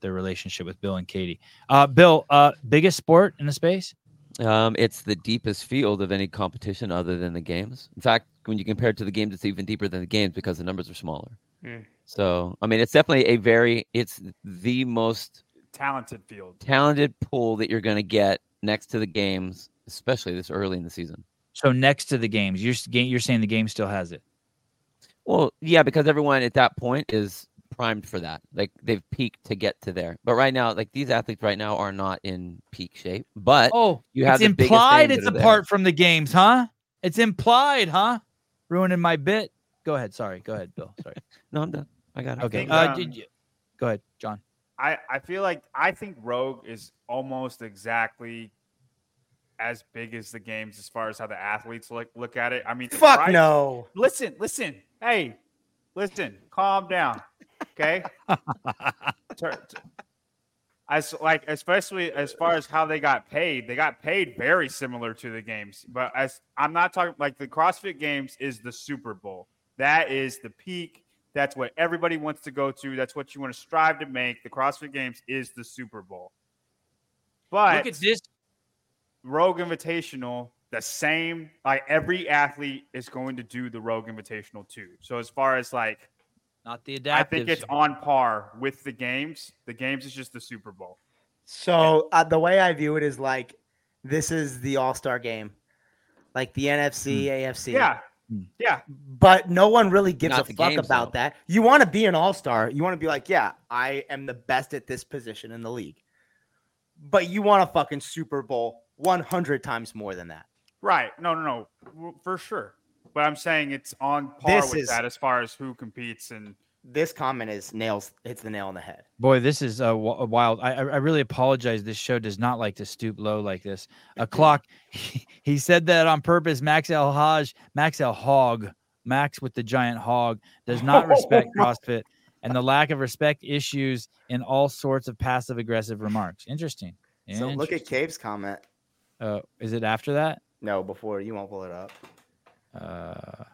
their relationship with Bill and Katie. Uh, Bill, uh, biggest sport in the space? Um, it's the deepest field of any competition other than the games. In fact, when you compare it to the games, it's even deeper than the games because the numbers are smaller. Hmm. So, I mean, it's definitely a very, it's the most Talented field. talented pool that you're going to get next to the games, especially this early in the season. So next to the games, you're you're saying the game still has it. Well, yeah, because everyone at that point is primed for that. Like they've peaked to get to there. But right now, like these athletes right now are not in peak shape. But Oh, you have it's implied it's that are there. apart from the games, huh? It's implied, huh? Ruining my bit. Go ahead. Sorry. Go ahead, Bill. Sorry. No, I'm done. I got it. Okay. think, Uh, um, did you- go ahead, John. I, I feel like I think Rogue is almost exactly as big as the games as far as how the athletes look look at it. I mean, Fuck no. Listen, listen. Hey, listen. Calm down. Okay. As like especially as far as how they got paid, they got paid very similar to the games. But as I'm not talking like the CrossFit Games is the Super Bowl. That is the peak. That's what everybody wants to go to. That's what you want to strive to make. The CrossFit Games is the Super Bowl. But Look at this. Rogue Invitational the same. Like every athlete is going to do the Rogue Invitational too. So as far as like, not the I think it's on par with the games. The games is just the Super Bowl. So uh, the way I view it is like this is the All Star game, like the NFC, AFC. Yeah, Mm. yeah. But no one really gives Not a fuck games, about that. You want to be an All Star. You want to be like, yeah, I am the best at this position in the league. But you want a fucking Super Bowl 100 times more than that. Right. No, no, no, for sure. But I'm saying it's on par This with is- that as far as who competes and This comment is nails hits the nail on the head. Boy, this is uh, wi- wild. I, I really apologize. This show does not like to stoop low like this. A clock. He, said that on purpose. Max El Haj, Max El Hog, Max with the giant hog, does not respect CrossFit, and the lack of respect issues in all sorts of passive aggressive remarks. Interesting. So look at Cave's comment. Uh, is it after that? No, before you won't pull it up. Uh,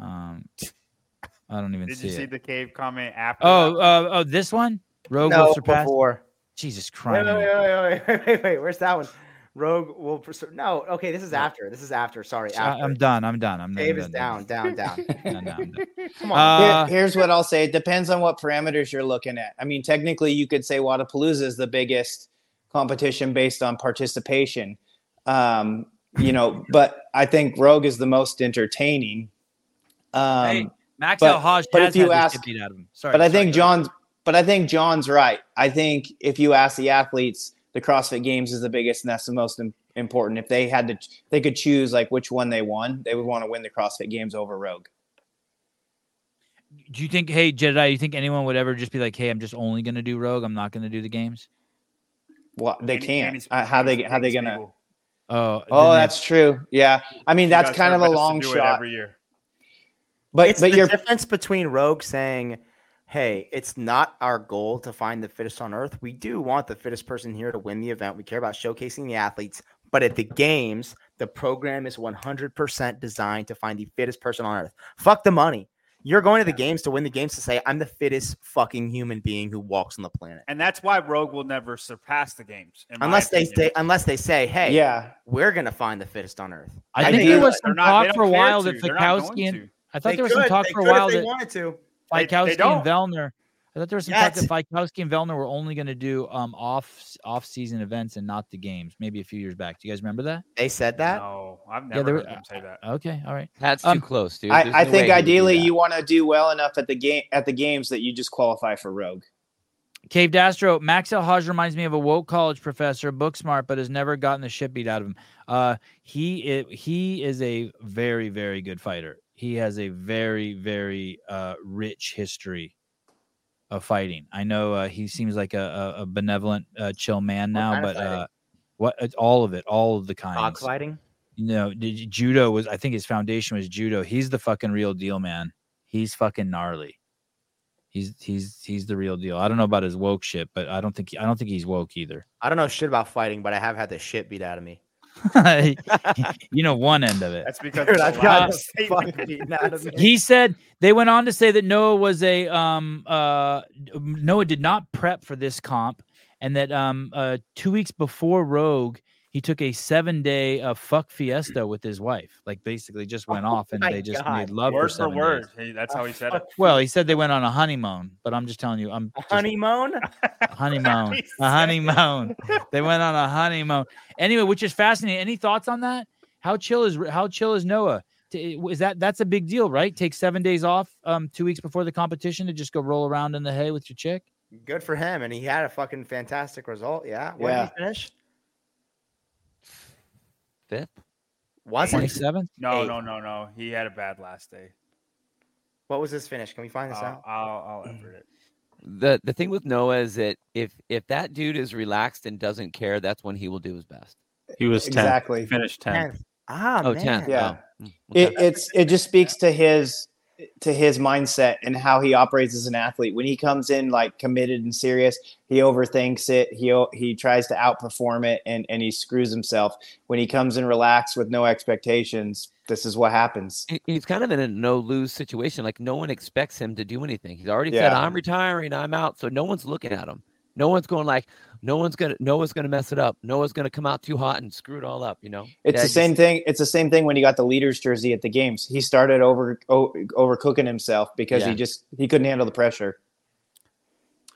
um, I don't even see. did see you see it. the cave comment after? Oh, that? uh, oh, this one. Rogue No, will surpass. before. Jesus Christ. wait, wait, wait, wait, wait, wait. Where's that one? Rogue will preser- no. Okay, this is after. This is after. Sorry, I- after. I'm done. I'm done. I'm done. Dave I'm is done, down, down, down. No, no, done. Come on. Here- Uh, here's what I'll say. It depends on what parameters you're looking at. I mean, technically, you could say Wodapalooza is the biggest competition based on participation. Um, you know, but I think Rogue is the most entertaining. Um, Hey, Max but- El Haj but has if you had ask- beat out of him. Sorry, but I sorry, think. John's, but I think John's right. I think if you ask the athletes, the CrossFit Games is the biggest, and that's the most important. If they had to, they could choose like which one they won. They would want to win the CrossFit Games over Rogue. Do you think, hey Jedi, you think anyone would ever just be like, hey, I'm just only going to do Rogue. I'm not going to do the games. Well, they can't. Andy's- Uh, how they Andy's how they big gonna? Oh, Oh, that's true. Yeah, I mean that's kind of a long shot. every year. But it's but the you're difference between Rogue saying, "Hey, it's not our goal to find the fittest on earth. We do want the fittest person here to win the event. We care about showcasing the athletes, but at the games, the program is 100% designed to find the fittest person on earth. Fuck the money. You're going to the games to win the games to say I'm the fittest fucking human being who walks on the planet. And that's why Rogue will never surpass the games. Unless they opinion. say, unless they say, "Hey, yeah. we're gonna find the fittest on earth." I, I think think there was they're some talk for a while that They're Fikowski and to. I thought They there was some talk They for a could if while they that wanted to. They- they Fikowski and don't. I thought there was some talk that Yes. Fikowski and Vellner were only going to do um off off season events and not the games. Maybe a few years back. Do you guys remember that? They said that. No, I've Yeah, never there heard them say that. Okay, all right. That's Um, too close, dude. There's I, I no think way he would do ideally you want to do well enough at the game at the games that you just qualify for Rogue. Cave Dastro, Max El Haj reminds me of a woke college professor, book smart, but has never gotten the shit beat out of him. Uh, he i- he is a very very good fighter. He has a very very uh, rich history of fighting. I know uh, he seems like a, a, a benevolent, uh, chill man What now, but uh, what all of it, all of the kinds. Cockfighting. You know, d- judo was. I think his foundation was judo. He's the fucking real deal, man. He's fucking gnarly. He's he's he's the real deal. I don't know about his woke shit, but I don't think I don't think he's woke either. I don't know shit about fighting, but I have had the shit beat out of me. you know one end of it. That's because Dude, I've got loud the statement. fuck beaten out of me. He said they went on to say that Noah was a um uh Noah did not prep for this comp, and that um uh two weeks before Rogue he took a seven day uh fuck fiesta with his wife. Like basically just went off and they just God. made love for Word for seven word. days. Hey, that's how he said it. Well, he said they went on a honeymoon, but I'm just telling you, I'm just- Honeymoon. honeymoon, a honeymoon. they went on a honeymoon. Anyway, which is fascinating. Any thoughts on that? How chill is how chill is Noah? Is that that's a big deal, right? Take seven days off, um, two weeks before the competition to just go roll around in the hay with your chick. Good for him, and he had a fucking fantastic result. Yeah. When Yeah. did he finish? Fifth. Was Twenty it? seventh. No, Eight. no, no, no. He had a bad last day. What was his finish? Can we find this I'll, out? I'll, I'll effort it. The the thing with Noah is that if if that dude is relaxed and doesn't care, that's when he will do his best. He was 10th. Exactly. Finished 10th. Tenth. Ah, Oh, man. 10th. Yeah. Oh, okay. It, it's it just speaks to his to his mindset and how he operates as an athlete. When he comes in like committed and serious, he overthinks it. He he tries to outperform it and and he screws himself. When he comes in relaxed with no expectations, this is what happens. He's kind of in a no lose situation. Like no one expects him to do anything. He's already said, "I'm retiring. I'm out." So no one's looking at him. No one's going like, no one's gonna, no one's gonna mess it up. No one's gonna come out too hot and screw it all up. You know, It's Dad the just- same thing. It's the same thing when he got the leaders jersey at the games. He started over o- overcooking himself because Yeah. he just he couldn't handle the pressure.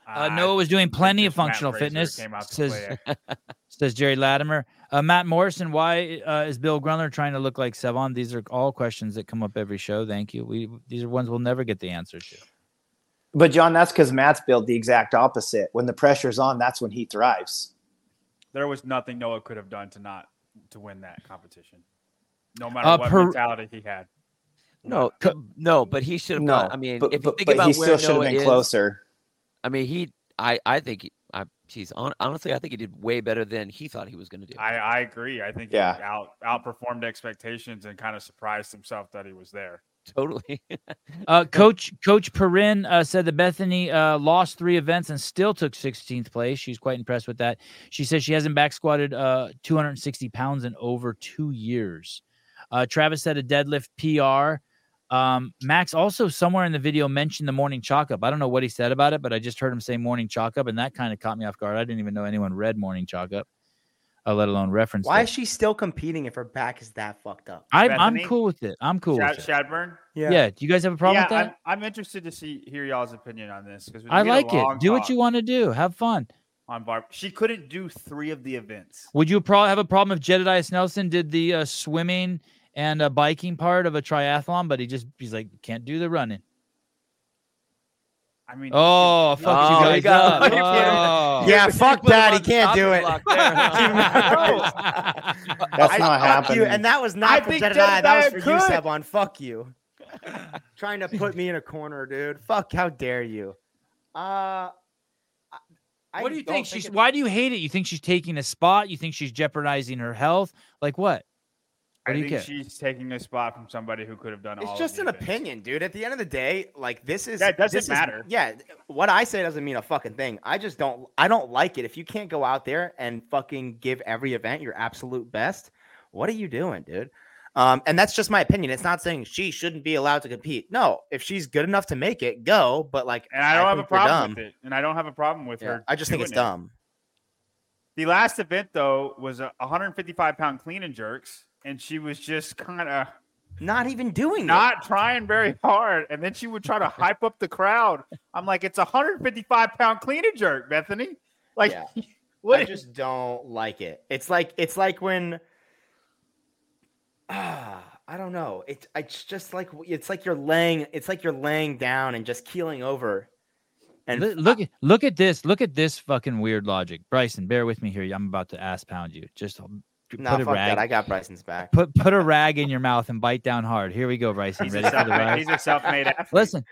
Uh, Noah was doing plenty of functional fitness. came out to Says, says Jerry Latimer. Uh, Matt Morrison, why uh, is Bill Grundler trying to look like Sevan? These are all questions that come up every show. Thank you. We these are ones we'll never get the answers to. But John, that's because Matt's built the exact opposite. When the pressure's on, that's when he thrives. There was nothing Noah could have done to not to win that competition, no matter Uh, what per- mentality he had. No, no, but he should have. No, I mean, but- if you think but about he where still should have been is, closer. I mean, he. I. I think. he- I. Geez, hon- honestly, I think he did way better than he thought he was going to do. I, I agree. I think Yeah. he out outperformed expectations and kind of surprised himself that he was there. Totally. Uh, Coach Coach Perrin uh, said that Bethany uh, lost three events and still took 16th place. She's quite impressed with that. She says she hasn't back squatted uh, 260 pounds in over two years. Uh, Travis said a deadlift PR. Um, Max also somewhere in the video mentioned the morning chalk up. I don't know what he said about it, but I just heard him say morning chalk up, and that kind of caught me off guard. I didn't even know anyone read morning chalk up, uh, let alone reference. Why it. is she still competing if her back is that fucked up? I'm I'm cool with it. I'm cool Shad, with it. Shadburne. Yeah. Yeah. Do you guys have a problem yeah, with that? I'm, I'm interested to see hear y'all's opinion on this because I like it. Do what you want to do. Have fun. on Barb. She couldn't do three of the events. Would you probably have a problem if Jedediah Nelson did the uh, swimming and uh, biking part of a triathlon, but he just he's like can't do the running. I mean, Oh, fuck Oh, you he guys got- Oh. Yeah, fuck that. He can't do it. there, huh? That's I- not fuck you, happening. and that was I not for think Jedediah. That was for Jedediah you, could. Sevan. Fuck you. Trying to put me in a corner, dude. Fuck, how dare you? Uh, I- I what do you don't think? She's it- why do you hate it? You think she's taking a spot? You think she's jeopardizing her health? Like what? What I do you think care? she's taking a spot from somebody who could have done all. It's just the an events. opinion, dude. At the end of the day, like this is That doesn't this is- matter. yeah, what I say doesn't mean a fucking thing. I just don't. I don't like it. If you can't go out there and fucking give every event your absolute best, what are you doing, dude? Um, and that's just my opinion. It's not saying she shouldn't be allowed to compete. No, if she's good enough to make it, go. But like, And I don't have a problem dumb. with it. And I don't have a problem with Yeah, her. I just think it's it. dumb. The last event though was a 155 pound clean and jerks, and she was just kind of Not even doing not trying very hard, and then she would try to hype up the crowd. I'm like, it's a 155 pound cleaner jerk, Bethany. Like, Yeah. what? I just don't like it. It's like it's like when ah, I don't know. It's it's just like it's like you're laying it's like you're laying down and just keeling over. And Li- look look at this. Look at this fucking weird logic. Bryson, bear with me here. I'm about to ass pound you. Just no, put a fuck rag. that. I got Bryson's back. Put put a rag in your mouth and bite down hard. Here we go, Bryson. he's, a Ready for the self-made, ride? he's a self-made athlete. Listen,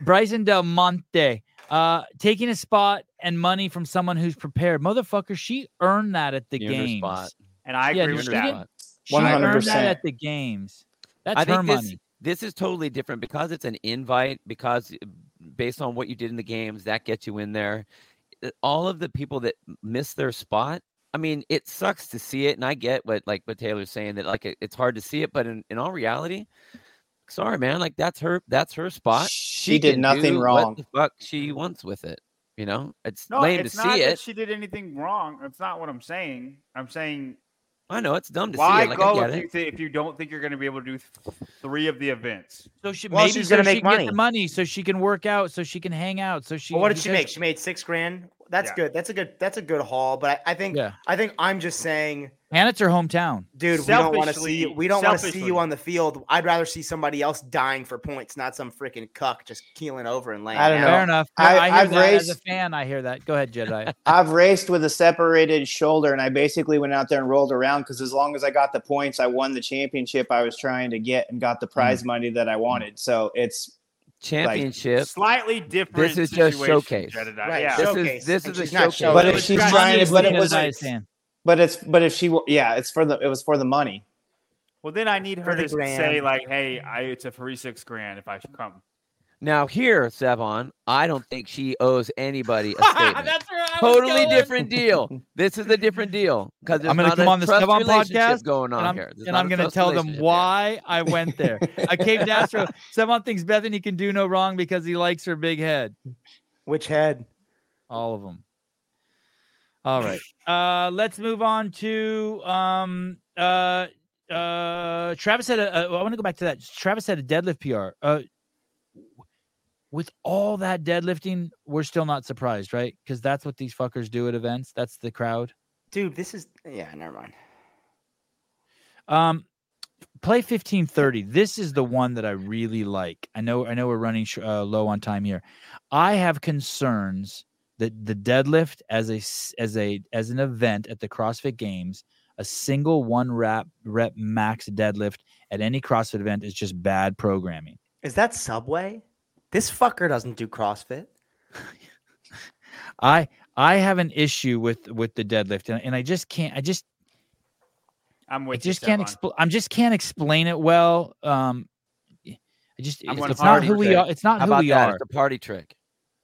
Bryson Del Monte, uh, taking a spot and money from someone who's prepared. Motherfucker, she earned that at the Earned games. spot. and I Yeah, agree she with that. She earned that 100%. at the games. That's I her think this, money. this is totally different because it's an invite. Because uh, based on what you did in the games, that gets you in there. Uh, All of the people that miss their spot. I mean, it sucks to see it, and I get what like what Taylor's saying that like it, it's hard to see it, but in, in all reality, sorry man, like that's her that's her spot. She did nothing do wrong. What the fuck she wants with it, you know? It's No, lame it's to not see that it. she did anything wrong. That's not what I'm saying. I'm saying I know it's dumb to why see it. Like I go get if it. you, th- if you don't think you're going to be able to do th- three of the events. So she Well, maybe she's so gonna make get money. the money, so she can work out, so she can hang out, so she. Well, what did she because- make? She made six grand. That's Yeah. good. That's a good. That's a good haul. But I, I think. Yeah. I think I'm just saying, And it's her hometown. dude. We don't want to see. Selfishly- We don't want to see you on the field. I'd rather see somebody else dying for points, not some freaking cuck just keeling over and laying. I don't down. know. Fair enough. I- I, hear I've that as a fan. I hear that. Go ahead, Jedi. I've raced with a separated shoulder, and I basically went out there and rolled around because as long as I got the points, I won the championship I was trying to get and got the mm. prize money that I wanted. So it's Championship. Slightly different. This is just showcase. Jedediah. Right, Yeah. This showcase, is this and is a showcase. But it. if she's Money trying is to, but it was, Jedediah's saying. But it's, but if she, wa- yeah, it's for the, it was for the money. Well, then I need her to gram. say like, "Hey, I, it's a free six grand if I should come." Now here, Sevan, I don't think she owes anybody a statement. That's where I was totally going. different deal. This is a different deal because I'm going to come on the Sevan podcast going on and I'm, here. There's and I'm going to tell them relationship here. why I went there. I came to Astro. Sevan thinks Bethany can do no wrong because he likes her big head. Which head? All of them. All right. Uh, let's move on to um uh uh Travis had a. Uh, I want to go back to that. Travis had a deadlift PR. Uh, with all that deadlifting, we're still not surprised, right? Because that's what these fuckers do at events. That's the crowd. Dude, this is yeah, never mind. Um, play 1530. This is the one that I really like. I know, I know we're running sh- uh, low on time here. I have concerns that the deadlift as a s- as a as an event at the CrossFit Games, a single one rep rep max deadlift at any CrossFit event is just bad programming. Is that Subway? This fucker doesn't do CrossFit. I I have an issue with with the deadlift, and, and I just can't. I just I'm I with you, just can't explain. I'm just can't explain it well. Um, I just I'm it's, it's not who we are. It's not How who about we that? are. It's a party trick.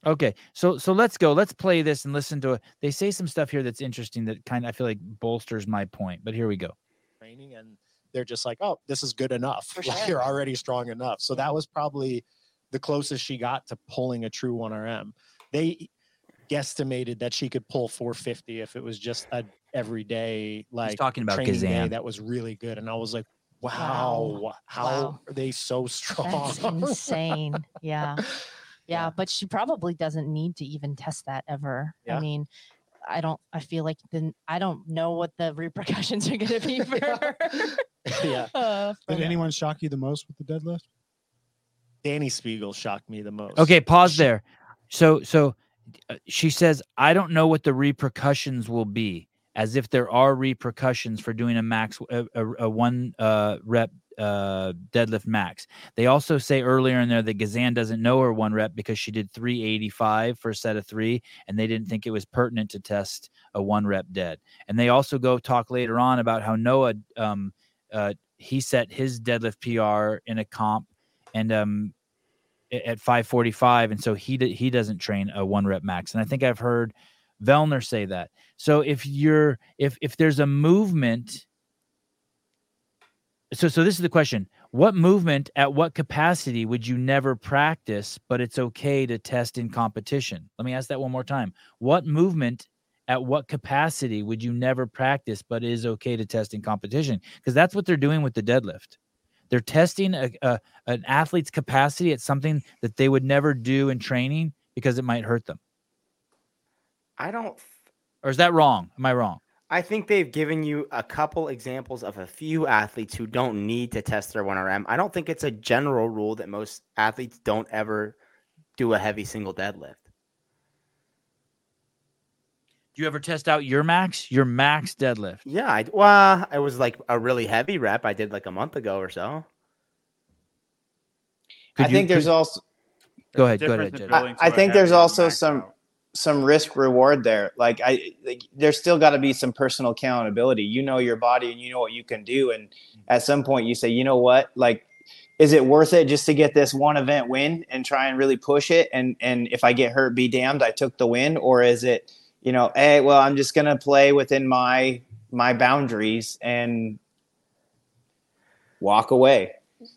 Okay, so so let's go. Let's play this and listen to it. They say some stuff here that's interesting that kind of I feel like bolsters my point. But here we go. training and they're just like, oh, this is good enough. For Like. You're already strong enough. So that was probably the closest she got to pulling a true 1RM. They guesstimated that she could pull 450 if it was just a everyday like talking about training day that was really good. And I was like, wow, Wow. how Wow. are they so strong? That's insane. Yeah. Yeah, but she probably doesn't need to even test that ever. Yeah. I mean, I don't I feel like then I don't know what the repercussions are going to be for her. yeah. Uh, Did from- anyone shock you the most with the deadlift? Dani Speegle shocked me the most. Okay, pause there. So so uh, she says, I don't know what the repercussions will be, as if there are repercussions for doing a max a, a, a one uh, rep uh, deadlift max. They also say earlier in there that Gazan doesn't know her one rep because she did 385 for a set of three, and they didn't think it was pertinent to test a one rep dead. And they also go talk later on about how Noah um, uh, he set his deadlift PR in a comp, and um, at 545 and so he d- he doesn't train a one rep max and i think i've heard Vellner say that so if you're if if there's a movement so so this is the question what movement at what capacity would you never practice but it's okay to test in competition let me ask that one more time what movement at what capacity would you never practice but is okay to test in competition because that's what they're doing with the deadlift they're testing a, a an athlete's capacity at something that they would never do in training because it might hurt them. I don't Or is that wrong? Am I wrong? I think they've given you a couple examples of a few athletes who don't need to test their 1RM. I don't think it's a general rule that most athletes don't ever do a heavy single deadlift. Do you ever test out your max? Your max deadlift. Yeah, I well, it was like a really heavy rep I did like a month ago or so. Could I you- think there's could- also Go ahead. Go ahead. in Jed. building I think there's also some out. Some risk reward there. Like I, like, there's still got to be some personal accountability. You know your body and you know what you can do. And mm-hmm. at some point, you say, you know what, like, is it worth it just to get this one event win and try and really push it? And and if I get hurt, be damned, I took the win. Or is it, you know, hey, well, I'm just gonna play within my my boundaries and walk away.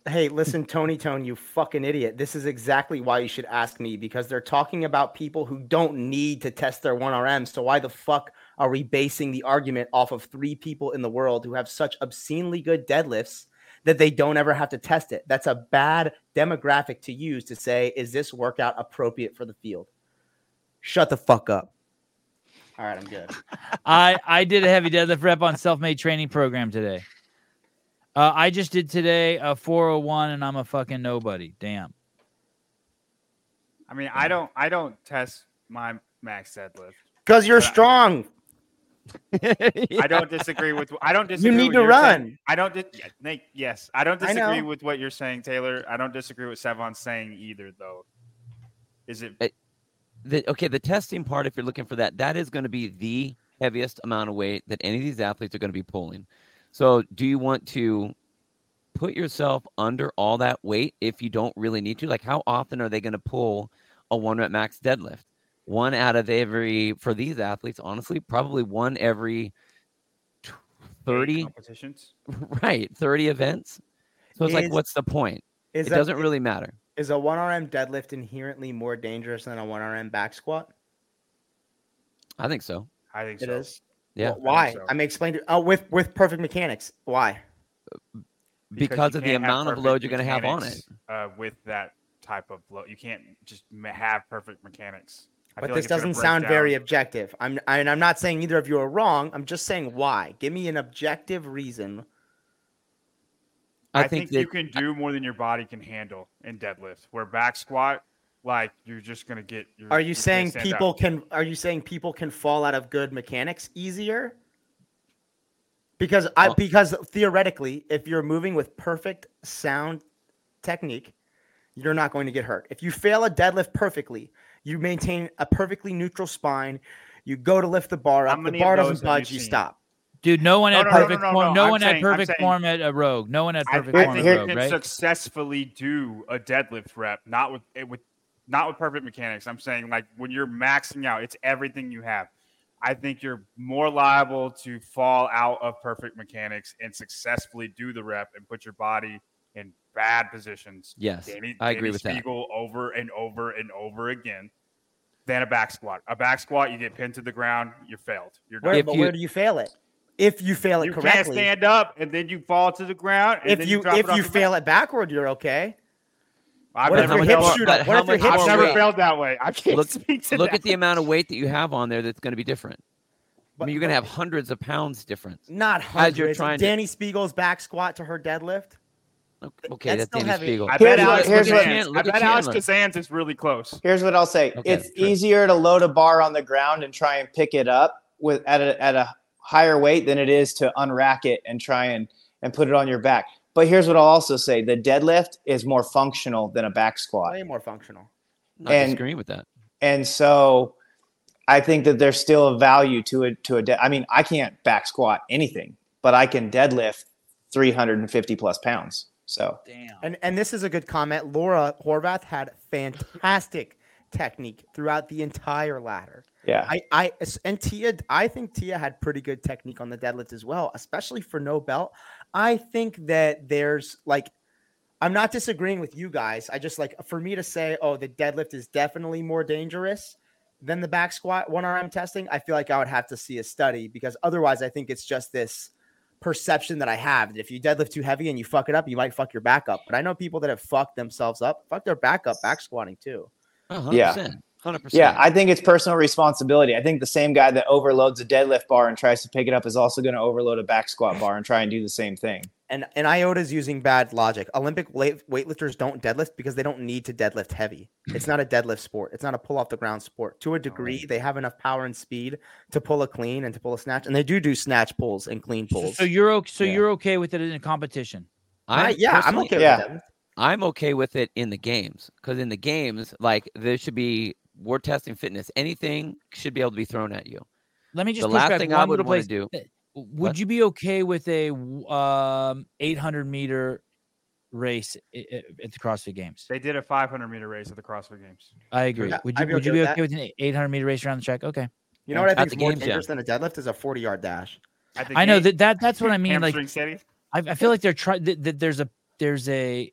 Hey, listen, Tony Tone, you fucking idiot. This is exactly why you should ask me because they're talking about people who don't need to test their 1RM. So why the fuck are we basing the argument off of three people in the world who have such obscenely good deadlifts that they don't ever have to test it? That's a bad demographic to use to say, is this workout appropriate for the field? Shut the fuck up. All right, I'm good. I I did a heavy deadlift rep on self-made training program today. Uh, I just did today a 401 and I'm a fucking nobody. Damn. I mean, I don't I don't test my max deadlift. Because you're But I- strong. I don't disagree with I don't disagree. need with to you're saying. run. I don't. Di- Nate, yes, I don't I disagree with what you're saying, Taylor. I don't disagree with Sevan's saying either, though. Is it? the, okay, the testing part, if you're looking for that, that is going to be the heaviest amount of weight that any of these athletes are going to be pulling. So, do you want to put yourself under all that weight if you don't really need to? Like, how often are they going to pull a one rep max deadlift? One out of every, for these athletes, honestly, probably one every tw- 30, competitions. right? 30 events. So, it's like, what's the point? it that- doesn't really matter. Is a 1RM deadlift inherently more dangerous than a 1RM back squat? I think so. I think It so. is. Yeah. Wh- Why? so. I mean, explain to oh with with perfect mechanics. Why? Because you of the amount of load you're gonna have on it. Uh, with that type of load, you can't just have perfect mechanics. I But feel like this doesn't break sound very objective. I'm I, and I'm not saying either of you are wrong. I'm just saying why. Give me an objective reason. I, I think, think, that you can do more than your body can handle in deadlift. Where back squat, like you're just gonna get. You're, you you're saying people up. can? Are you saying people can fall out of good mechanics easier? Because I Oh. because theoretically, if you're moving with perfect sound technique, you're not going to get hurt. If you fail a deadlift perfectly, you maintain a perfectly neutral spine. You go to lift the bar up. The bar doesn't budge. You stop. Dude, no one had no, no, no, perfect no, form. no, No I'm one saying- had perfect saying- form at a Rogue. No one had I, perfect I form think at you Rogue, right? successfully do a deadlift rep, not with it with not with perfect mechanics. I'm saying like when you're maxing out, it's everything you have. I think you're more liable to fall out of perfect mechanics and successfully do the rep and put your body in bad positions. Yes, Danny, I agree Dani with that. Speegle over and over and over again. Than a back squat. A back squat, you get pinned to the ground, you're failed. You're done. Where, but where do you fail it? If you fail it you can't stand up and then you fall to the ground. And if then you, drop if it off you your fail it backward, you're okay. I've What if never your failed- hips shoot up? What if your hips I've more shoot never weight? failed that way. I can't Look, speak to look that. at the amount of weight that you have on there that's going to be different. I mean, you're going to have hundreds of pounds difference. Not As hundreds. you're trying to- Dani Speegle's back squat to her deadlift. Okay, that's, still Dani heavy. Spiegel. I Here's bet what- Alex here's what- Kazan's- I at bet Alex Chandler. Kazan's is really close. Here's what I'll say: Okay, it's true. easier to load a bar on the ground and try and pick it up with at a at a higher weight than it is to unrack it and try and and put it on your back. But here's what I'll also say: the deadlift is more functional than a back squat, Way more functional. Not and- disagreeing with that. and so I think that there's still a value to it. To a de- I mean, I can't back squat anything, but I can deadlift 350 plus pounds. So Damn. And and this is a good comment. Laura Horvath had fantastic technique throughout the entire ladder. yeah, I, I and Tia, I think Tia had pretty good technique on the deadlift as well, especially for no belt. I think that there's like, I'm not disagreeing with you guys. I just like for me to say, oh, the deadlift is definitely more dangerous than the back squat one RM testing. I feel like I would have to see a study because otherwise, I think it's just this perception that I have that if you deadlift too heavy and you fuck it up, you might fuck your back up. But I know people that have fucked themselves up, fuck their back up back squatting too. Oh, 100%. Yeah. 100%. yeah. I think it's personal responsibility. I think the same guy that overloads a deadlift bar and tries to pick it up is also going to overload a back squat bar and try and do the same thing. and and Iota's using bad logic. Olympic weight, weightlifters don't deadlift because they don't need to deadlift heavy. It's not a deadlift sport. It's not a pull off the ground sport. To a degree, they have enough power and speed to pull a clean and to pull a snatch, and they do do snatch pulls and clean pulls. So you're okay. So Yeah. you're okay with it in a competition? I, I'm yeah, I'm okay Yeah. with deadlift. I'm okay with it in the games because in the games, like there should be we're testing fitness. Anything should be able to be thrown at you. Let me just The last thing one I would little wanna do- Would What? you be okay with a um 800 meter race i- i- at the CrossFit Games? They did a 500 meter race at the CrossFit Games. I agree. Yeah, would you be would you okay be with okay that. with an 800 meter race around the track? Okay. You know what I think the is more games, yeah. than a deadlift is a 40 yard dash. At I know game- that, that that's what I mean. Like I, I feel like they're trying that, that there's a there's a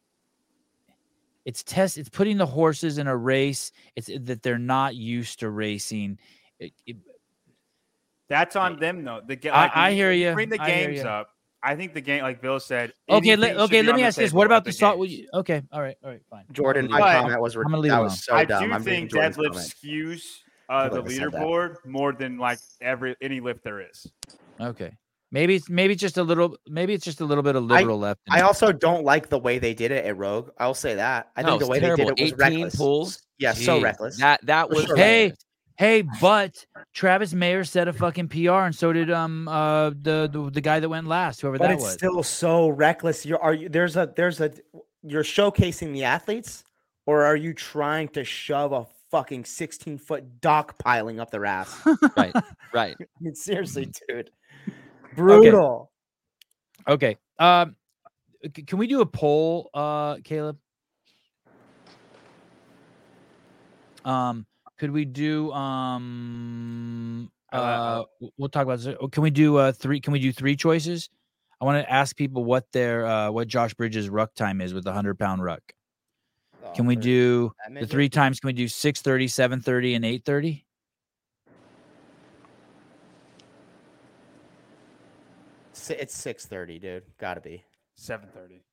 it's test it's putting the horses in a race. It's eh, that they're not used to racing. Eh, eh, it- it- That's on them though. The ga- I- like, when I you- hear when ya, Bring the I games up. I think the game, like Bill said. okay, let, okay. Let me ask this. What about the games. salt? Okay, all right, all right, fine. Jordan, my But comment was I'm leave that was so I dumb. do I'm think Jordan's deadlift comment. skews uh, the feel like I said that. leaderboard more than like every any lift there is. Okay. Maybe it's maybe just a little maybe it's just a little bit of I- liberal left. in I also don't like the way they did it at Rogue. I'll say that. I No, think the way terrible. they did it was 18 reckless. pulls. Yeah, so reckless. That that was sure. Hey, hey, but Travis Mayer set a fucking PR, and so did um uh the the, the guy that went last, whoever but that it's was. still so reckless. You're are you there's a there's a you're showcasing the athletes, or are you trying to shove a fucking 16 foot dock piling up their ass? right, right. I mean, seriously, Mm-hmm. dude. Brutal. Okay. Um, can we do a poll, uh, Caleb? Um, could we do um I li- I uh we'll talk about this. oh, Can we do uh three can we do three choices? I want to ask people what their uh what Josh Bridges ruck time is with the hundred pound ruck. Can we do the three times? Can we do 6 7 and eight thirty? It's six thirty, dude. Gotta be. Seven thirty.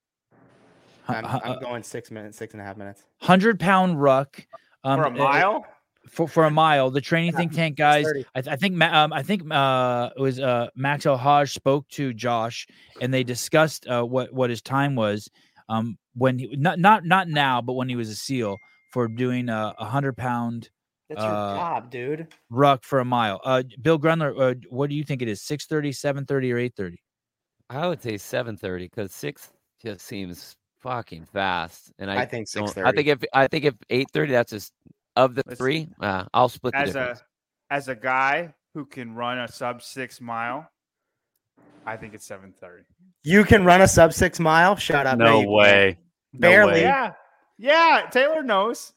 I'm, uh, I'm going six minutes, six and a half minutes. hundred pound ruck um, For a uh, mile? For, for a mile, the training think tank guys. I, th- I think um, I think uh, it was uh, Max Haj spoke to Josh, and they discussed uh, what what his time was um, when he not not not now, but when he was a SEAL for doing a, a hundred pound That's your uh, job, dude. ruck for a mile. Uh, Bill Grundler, uh, what do you think it is? 630, 730, or 830? I would say seven thirty because six just seems fucking fast. And I, I think don't- I think if I think if eight thirty, that's just of the three. Uh, I'll split the As difference. a as a guy who can run a sub six mile, I think it's seven thirty. You can run a sub six mile. Shut up. No you way. can't. No Barely. way. Yeah, yeah. Taylor knows.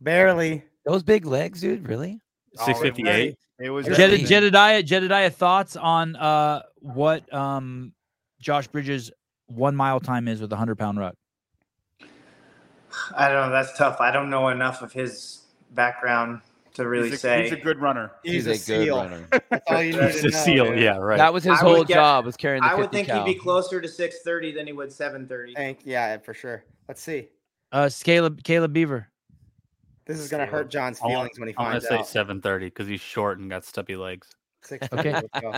Barely. Those big legs, dude. Really? Six fifty eight. It was Jed- Jedediah, Jedediah, thoughts on uh, what um, Josh Bridges' one mile time is with a 100 pound ruck? I don't know. That's tough. I don't know enough of his background to really he's a, say. he's a good runner. He's, He's a, a good seal. runner. That's all you need He's to a know. seal. Yeah, right. That was his I would whole get- job was carrying the I 50 would think cal. he'd be closer to 630 than he would 730. Thank yeah, for sure. Let's see. Uh, Caleb, Caleb Beaver. This is gonna hurt John's I want- feelings when he finds out. I'm gonna finds say seven thirty because he's short and got stubby legs. Six Okay. Let's go.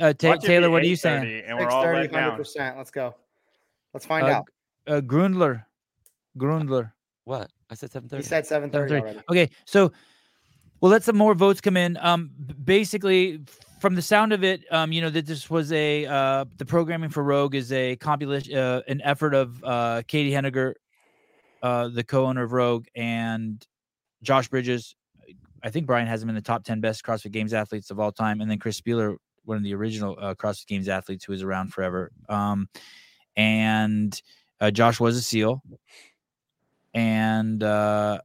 Uh, Ta- Watch Taylor, what are you saying? 8:30 And we're all let down. 100%. Let's go. Let's find Uh, out. Uh, Grundler. Grundler. What? I said seven He said 730 7:30. already. Okay, so we'll let some more votes come in. Um, basically, from the sound of it, um, you know that this was a uh, the programming for Rogue is a compilation, uh, an effort of uh, Caity Henniger, uh, the co-owner of Rogue, and Josh Bridges. I think Brian has him in the top ten best CrossFit Games athletes of all time, and then Chris Spealler, one of the original uh, CrossFit Games athletes who was around forever. Um, and uh, Josh was a SEAL, and uh,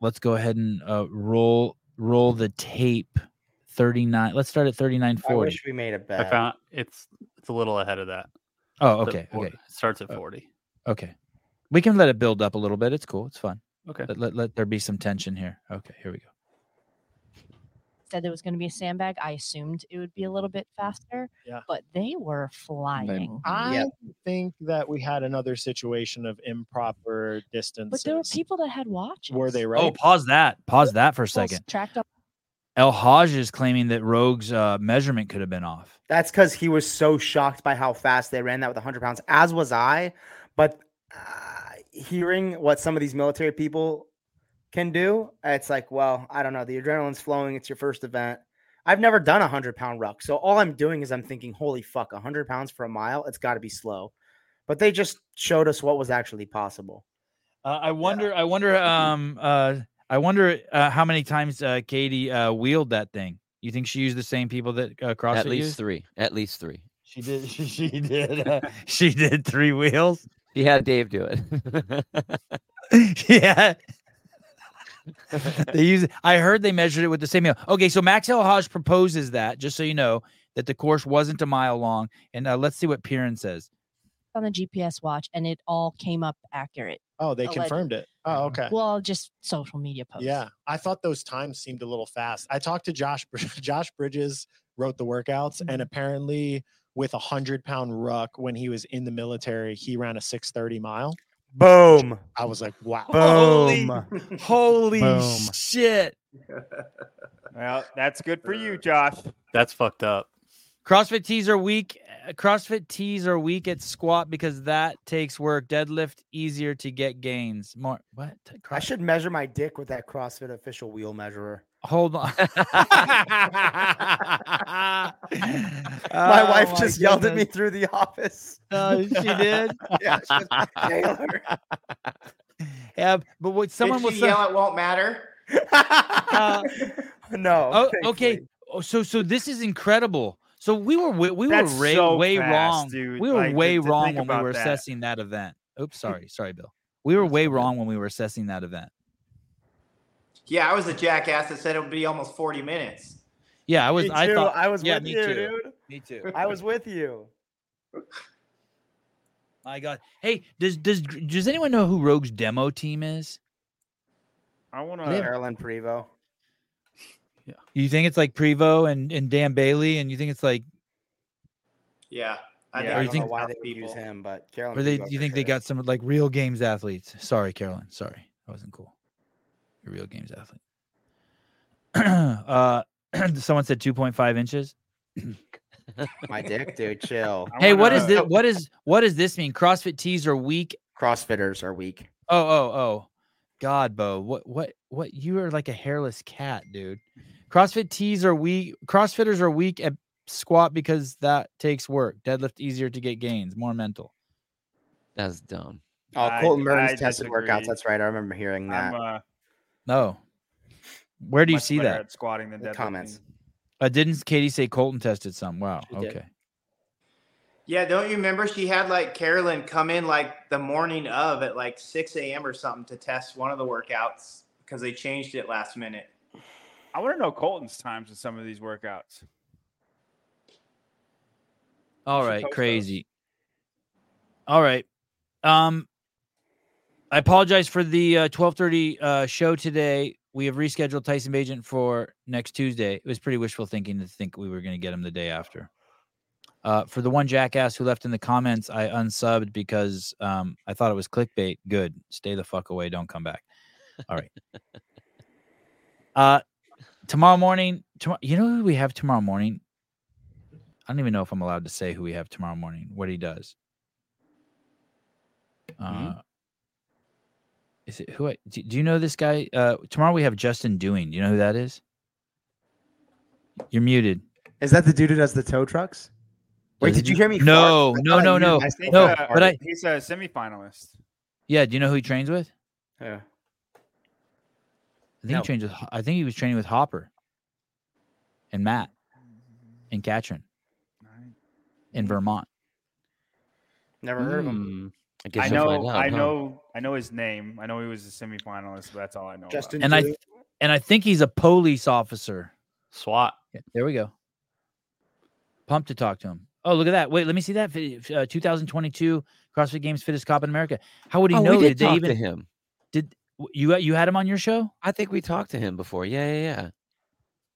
let's go ahead and uh, roll roll the tape. Thirty nine. Let's start at thirty nine I wish we made a I bet. found it's it's a little ahead of that. Oh, okay, four- okay, It starts at Uh, forty. okay. We can let it build up a little bit. It's cool. It's fun. Okay. Let, let, let there be some tension here. Okay, here we go. Said there was going to be a sandbag. I assumed it would be a little bit faster. Yeah. But they were flying. I Yeah. think that we had another situation of improper distance. But there were people that had watches. Were they right? Oh, pause that. Pause that for a People second. Tracked up. El Haj is claiming that Rogue's uh, measurement could have been off. That's because he was so shocked by how fast they ran that with 100 pounds, as was I. But uh, hearing what some of these military people can do, it's like, well, I don't know. The adrenaline's flowing. It's your first event. I've never done a 100 pound ruck. So all I'm doing is I'm thinking, holy fuck, a 100 pounds for a mile? It's got to be slow. But they just showed us what was actually possible. Uh, I wonder. I wonder. Um. Uh. I wonder uh, how many times uh, Caity uh, wheeled that thing. You think she used the same people that uh, CrossFit At least used? three. At least three. She did. She, she did. Uh, she did three wheels. He had Dave do it. yeah. they use. I heard they measured it with the same. meal. Okay, so Max El Haj proposes that, just so you know, that the course wasn't a mile long. And uh, let's see what Piran says. on the GPS watch and it all came up accurate. Oh, they Alleged. confirmed it. Oh, okay. Well, just social media posts. Yeah, I thought those times seemed a little fast. I talked to Josh. Josh Bridges wrote the workouts, and apparently, with a hundred pound ruck when he was in the military, he ran a six thirty mile. Boom. I was like, wow. Boom. Holy Boom. shit! Well, that's good for you, Josh. That's fucked up. CrossFit tees are weak. uh, CrossFit tees are weak at squat because that takes work. Deadlift easier to get gains. More what? I should measure my dick with that CrossFit official wheel measurer. Hold on. My Oh wife my just yelled at me through the office. Oh, she did. yeah, she was, Taylor. Yeah, but what someone Did was she yell it won't matter? Uh, no. Oh, okay. Oh, so so this is incredible. So we were we, we were That's way, so way fast, wrong. dude. We were Like, way wrong when we were that. assessing that event. Oops, sorry, sorry, Bill. We were way wrong when we were assessing that event. Yeah, I was a jackass that said it would be almost 40 minutes. Yeah, I was. Me I too. thought I was yeah, with me you, too. dude. Me too. I was with you. My God. Hey, does does does anyone know who Rogue's demo team is? I want to Marilyn Prevo. You think it's like Prevo and and Dan Bailey, and you think it's like Yeah. I Yeah, I you don't think- know why they would use him, but Carolyn. Or they, do you for think they got some like real games athletes? Sorry, Carolyn. Sorry, that wasn't cool. A real games athlete. uh, someone said 2.5 inches. my dick, dude? Chill. Hey, what is this? What is what does this mean? CrossFit tees are weak. Crossfitters are weak. Oh, oh, oh. God, Bo, what, what, what? You are like a hairless cat, dude. CrossFit tees are weak. CrossFitters are weak at squat because that takes work. Deadlift easier to get gains, more mental. That's dumb. Oh, I- Colton Burns I tested disagree. workouts. That's right. I remember hearing that. I'm uh, No. Where do you much see better that? At squatting than The deadlifting. comments. Uh, didn't Caity say Colton tested some? Wow. She did. okay. Yeah, don't you remember she had like Carolyn come in like the morning of at like 6 a.m. or something to test one of the workouts because they changed it last minute. I want to know Colton's times in some of these workouts. All right, should right, post those. crazy. All right. Um I apologize for the uh 12:30 uh show today. We have rescheduled Tyson Bagent for next Tuesday. It was pretty wishful thinking to think we were going to get him the day after. Uh for the one jackass who left in the comments, I unsubbed because um I thought it was clickbait. Good. Stay the fuck away, don't come back. All right. uh tomorrow morning, tomorrow, you know who we have tomorrow morning? I don't even know if I'm allowed to say who we have tomorrow morning, what he does. Uh, is it who? I, do, do you know this guy? Uh, tomorrow we have Justin Doing. Do you know who that is? You're muted. Is that the dude who does the tow trucks? Wait, did you hear me? No, fart? No, no, no, I I think, no. uh, But I, he's a semifinalist. yeah. Do you know who he trains with? Yeah. I think No. he trains with. I think he was training with Hopper, and Matt, and Katrin, in Vermont. Never heard of him. Hmm, I guess I know, out, I huh? know, I know his name. I know he was a semifinalist, but that's all I know. about Justin And I and I think he's a police officer. SWAT. Yeah, there we go. Pumped to talk to him. Oh, look at that! Wait, let me see that. Uh, 2022 CrossFit Games Fittest Cop in America. How would he Oh, know? we did they talk even to him. did you you had him on your show? I think we talked to him before. Yeah, yeah, yeah,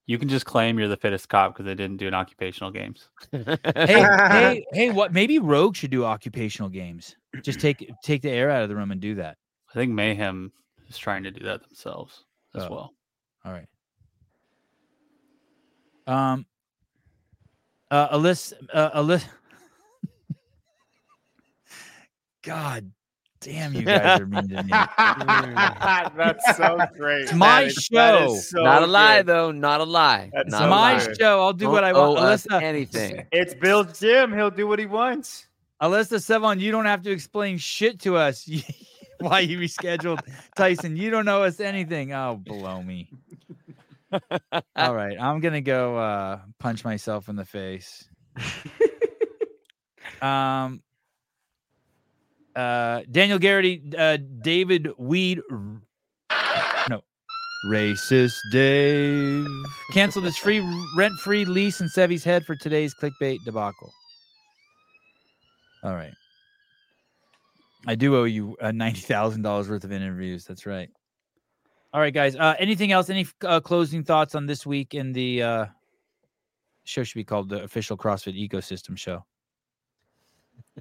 You can just claim you're the fittest cop because they didn't do an occupational games. Hey, hey, hey! What? Maybe Rogue should do occupational games. Just take take the air out of the room and do that. I think Mayhem is trying to do that themselves as Oh. well. All right. Um. Uh, Alyssa, uh, Alyssa. God damn, you guys are mean to me. That's so great. It's my That is- that is show. so Not a lie, good. though. Not a lie. That's Not so my lie. good. show. I'll do Don't what I want. Alyssa, anything. It's Bill's gym. He'll do what he wants. Alyssa Sevan, you don't have to explain shit to us why you rescheduled Tyson. You don't know us anything. Oh, blow me. All right, I'm gonna go uh, punch myself in the face. um, uh, Daniel Garrity, uh, David Weed, no, racist Dave canceled his free rent-free lease in Sevy's head for today's clickbait debacle. All right. I do owe you uh, ninety thousand dollars worth of interviews. That's right. All right, guys. Uh, anything else? Any uh, closing thoughts on this week in the uh, show? Should be called the official CrossFit Ecosystem Show.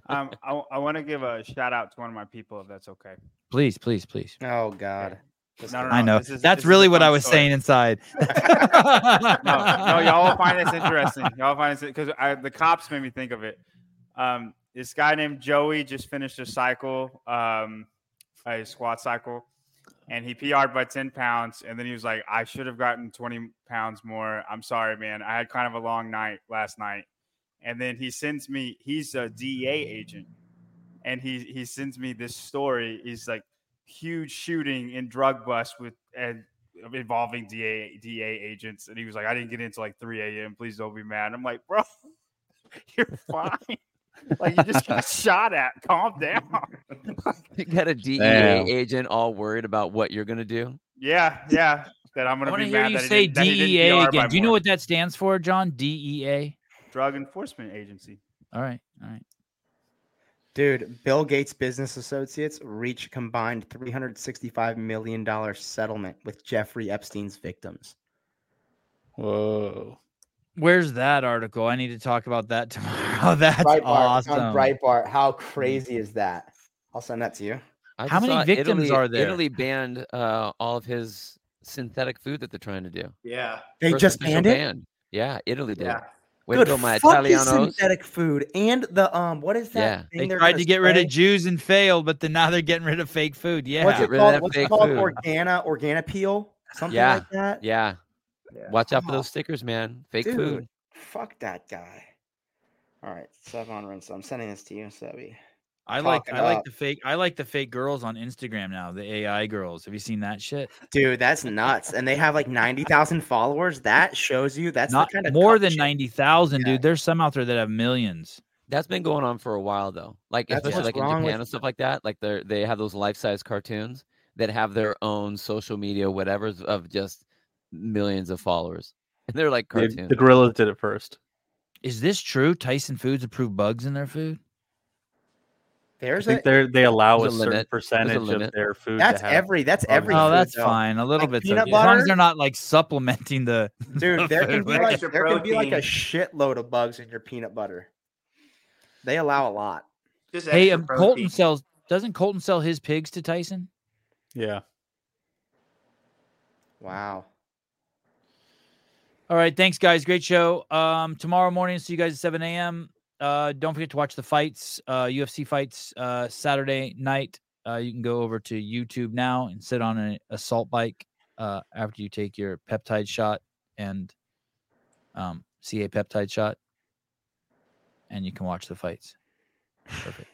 Um, I, I want to give a shout out to one of my people, if that's okay. Please, please, please. Oh God. No, no, I know this is- that's this really a what I was story. saying inside. no, no, y'all will find this interesting. Y'all find this because the cops made me think of it. Um, this guy named Joey just finished a cycle, um, a squat cycle, and he PR'd by 10 pounds. And then he was like, I should have gotten 20 pounds more. I'm sorry, man. I had kind of a long night last night. And then he sends me, he's a DEA agent. And he, he sends me this story. He's like, huge shooting and drug bust with and involving DA DA agents. And he was like, I didn't get into like 3 a.m. Please don't be mad. I'm like, bro, you're fine. like you just got shot at. Calm down. You got a DEA Damn. agent all worried about what you're gonna do. yeah, yeah. That I'm gonna want be to hear mad you that say didn't- that he didn't DEA again. Do you know what that stands for, John? DEA. Drug Enforcement Agency. All right, all right. Dude, Bill Gates Business Associates reach combined $365 million settlement with Jeffrey Epstein's victims. Whoa. Where's that article? I need to talk about that tomorrow. That's Breitbart, awesome. On Breitbart. How crazy is that? I'll send that to you. I How many victims Italy, are there? Italy banned uh, all of his synthetic food that they're trying to do. Yeah. They First just banned it? ban. Yeah, Italy did. Yeah. Way Good to my fuck is Italianos. synthetic food and the um what is that? Yeah. thing They they're tried gonna to get rid of Jews and failed, but then now they're getting rid of fake food. Yeah. What's it rid called? What's it called? food. Organa, Organa peel, something Yeah. like that. Yeah. Yeah. Watch out for Oh. those stickers, man. Fake Dude, food. fuck that guy. All right, Sevan Rinso. I'm sending this to you, Sevi. I like Talking I like up. the fake I like the fake girls on Instagram now, the AI girls. Have you seen that shit? Dude, that's nuts. And they have like 90,000 followers. That shows you that's Not the kind of more than ninety thousand, Yeah. dude. There's some out there that have millions. That's been going on for a while though. Like That's especially like in Japan with- and stuff like that. Like they they have those life size cartoons that have their own social media whatever's of just millions of followers. And they're like The, cartoons. the gorillas did it first. Is this true? Tyson Foods approved bugs in their food? I There's think a they they allow a, a certain limit. There's a percentage of their food. that's to have every that's bugs every Oh, food, that's though. fine. A little Like bit. peanut As long as they're not like supplementing the Dude, there can be like Extra there can be like a shitload of bugs in your peanut butter. They allow a lot. Just Hey, um, Colton sells doesn't Colton sell his pigs to Tyson? Yeah. Wow. All right, thanks guys. Great show. Um, tomorrow morning, see you guys at 7 a.m. Uh, don't forget to watch the fights, uh, UFC fights, uh, Saturday night. Uh, you can go over to YouTube now and sit on an assault bike uh, after you take your peptide shot and um, CA peptide shot, and you can watch the fights. Perfect.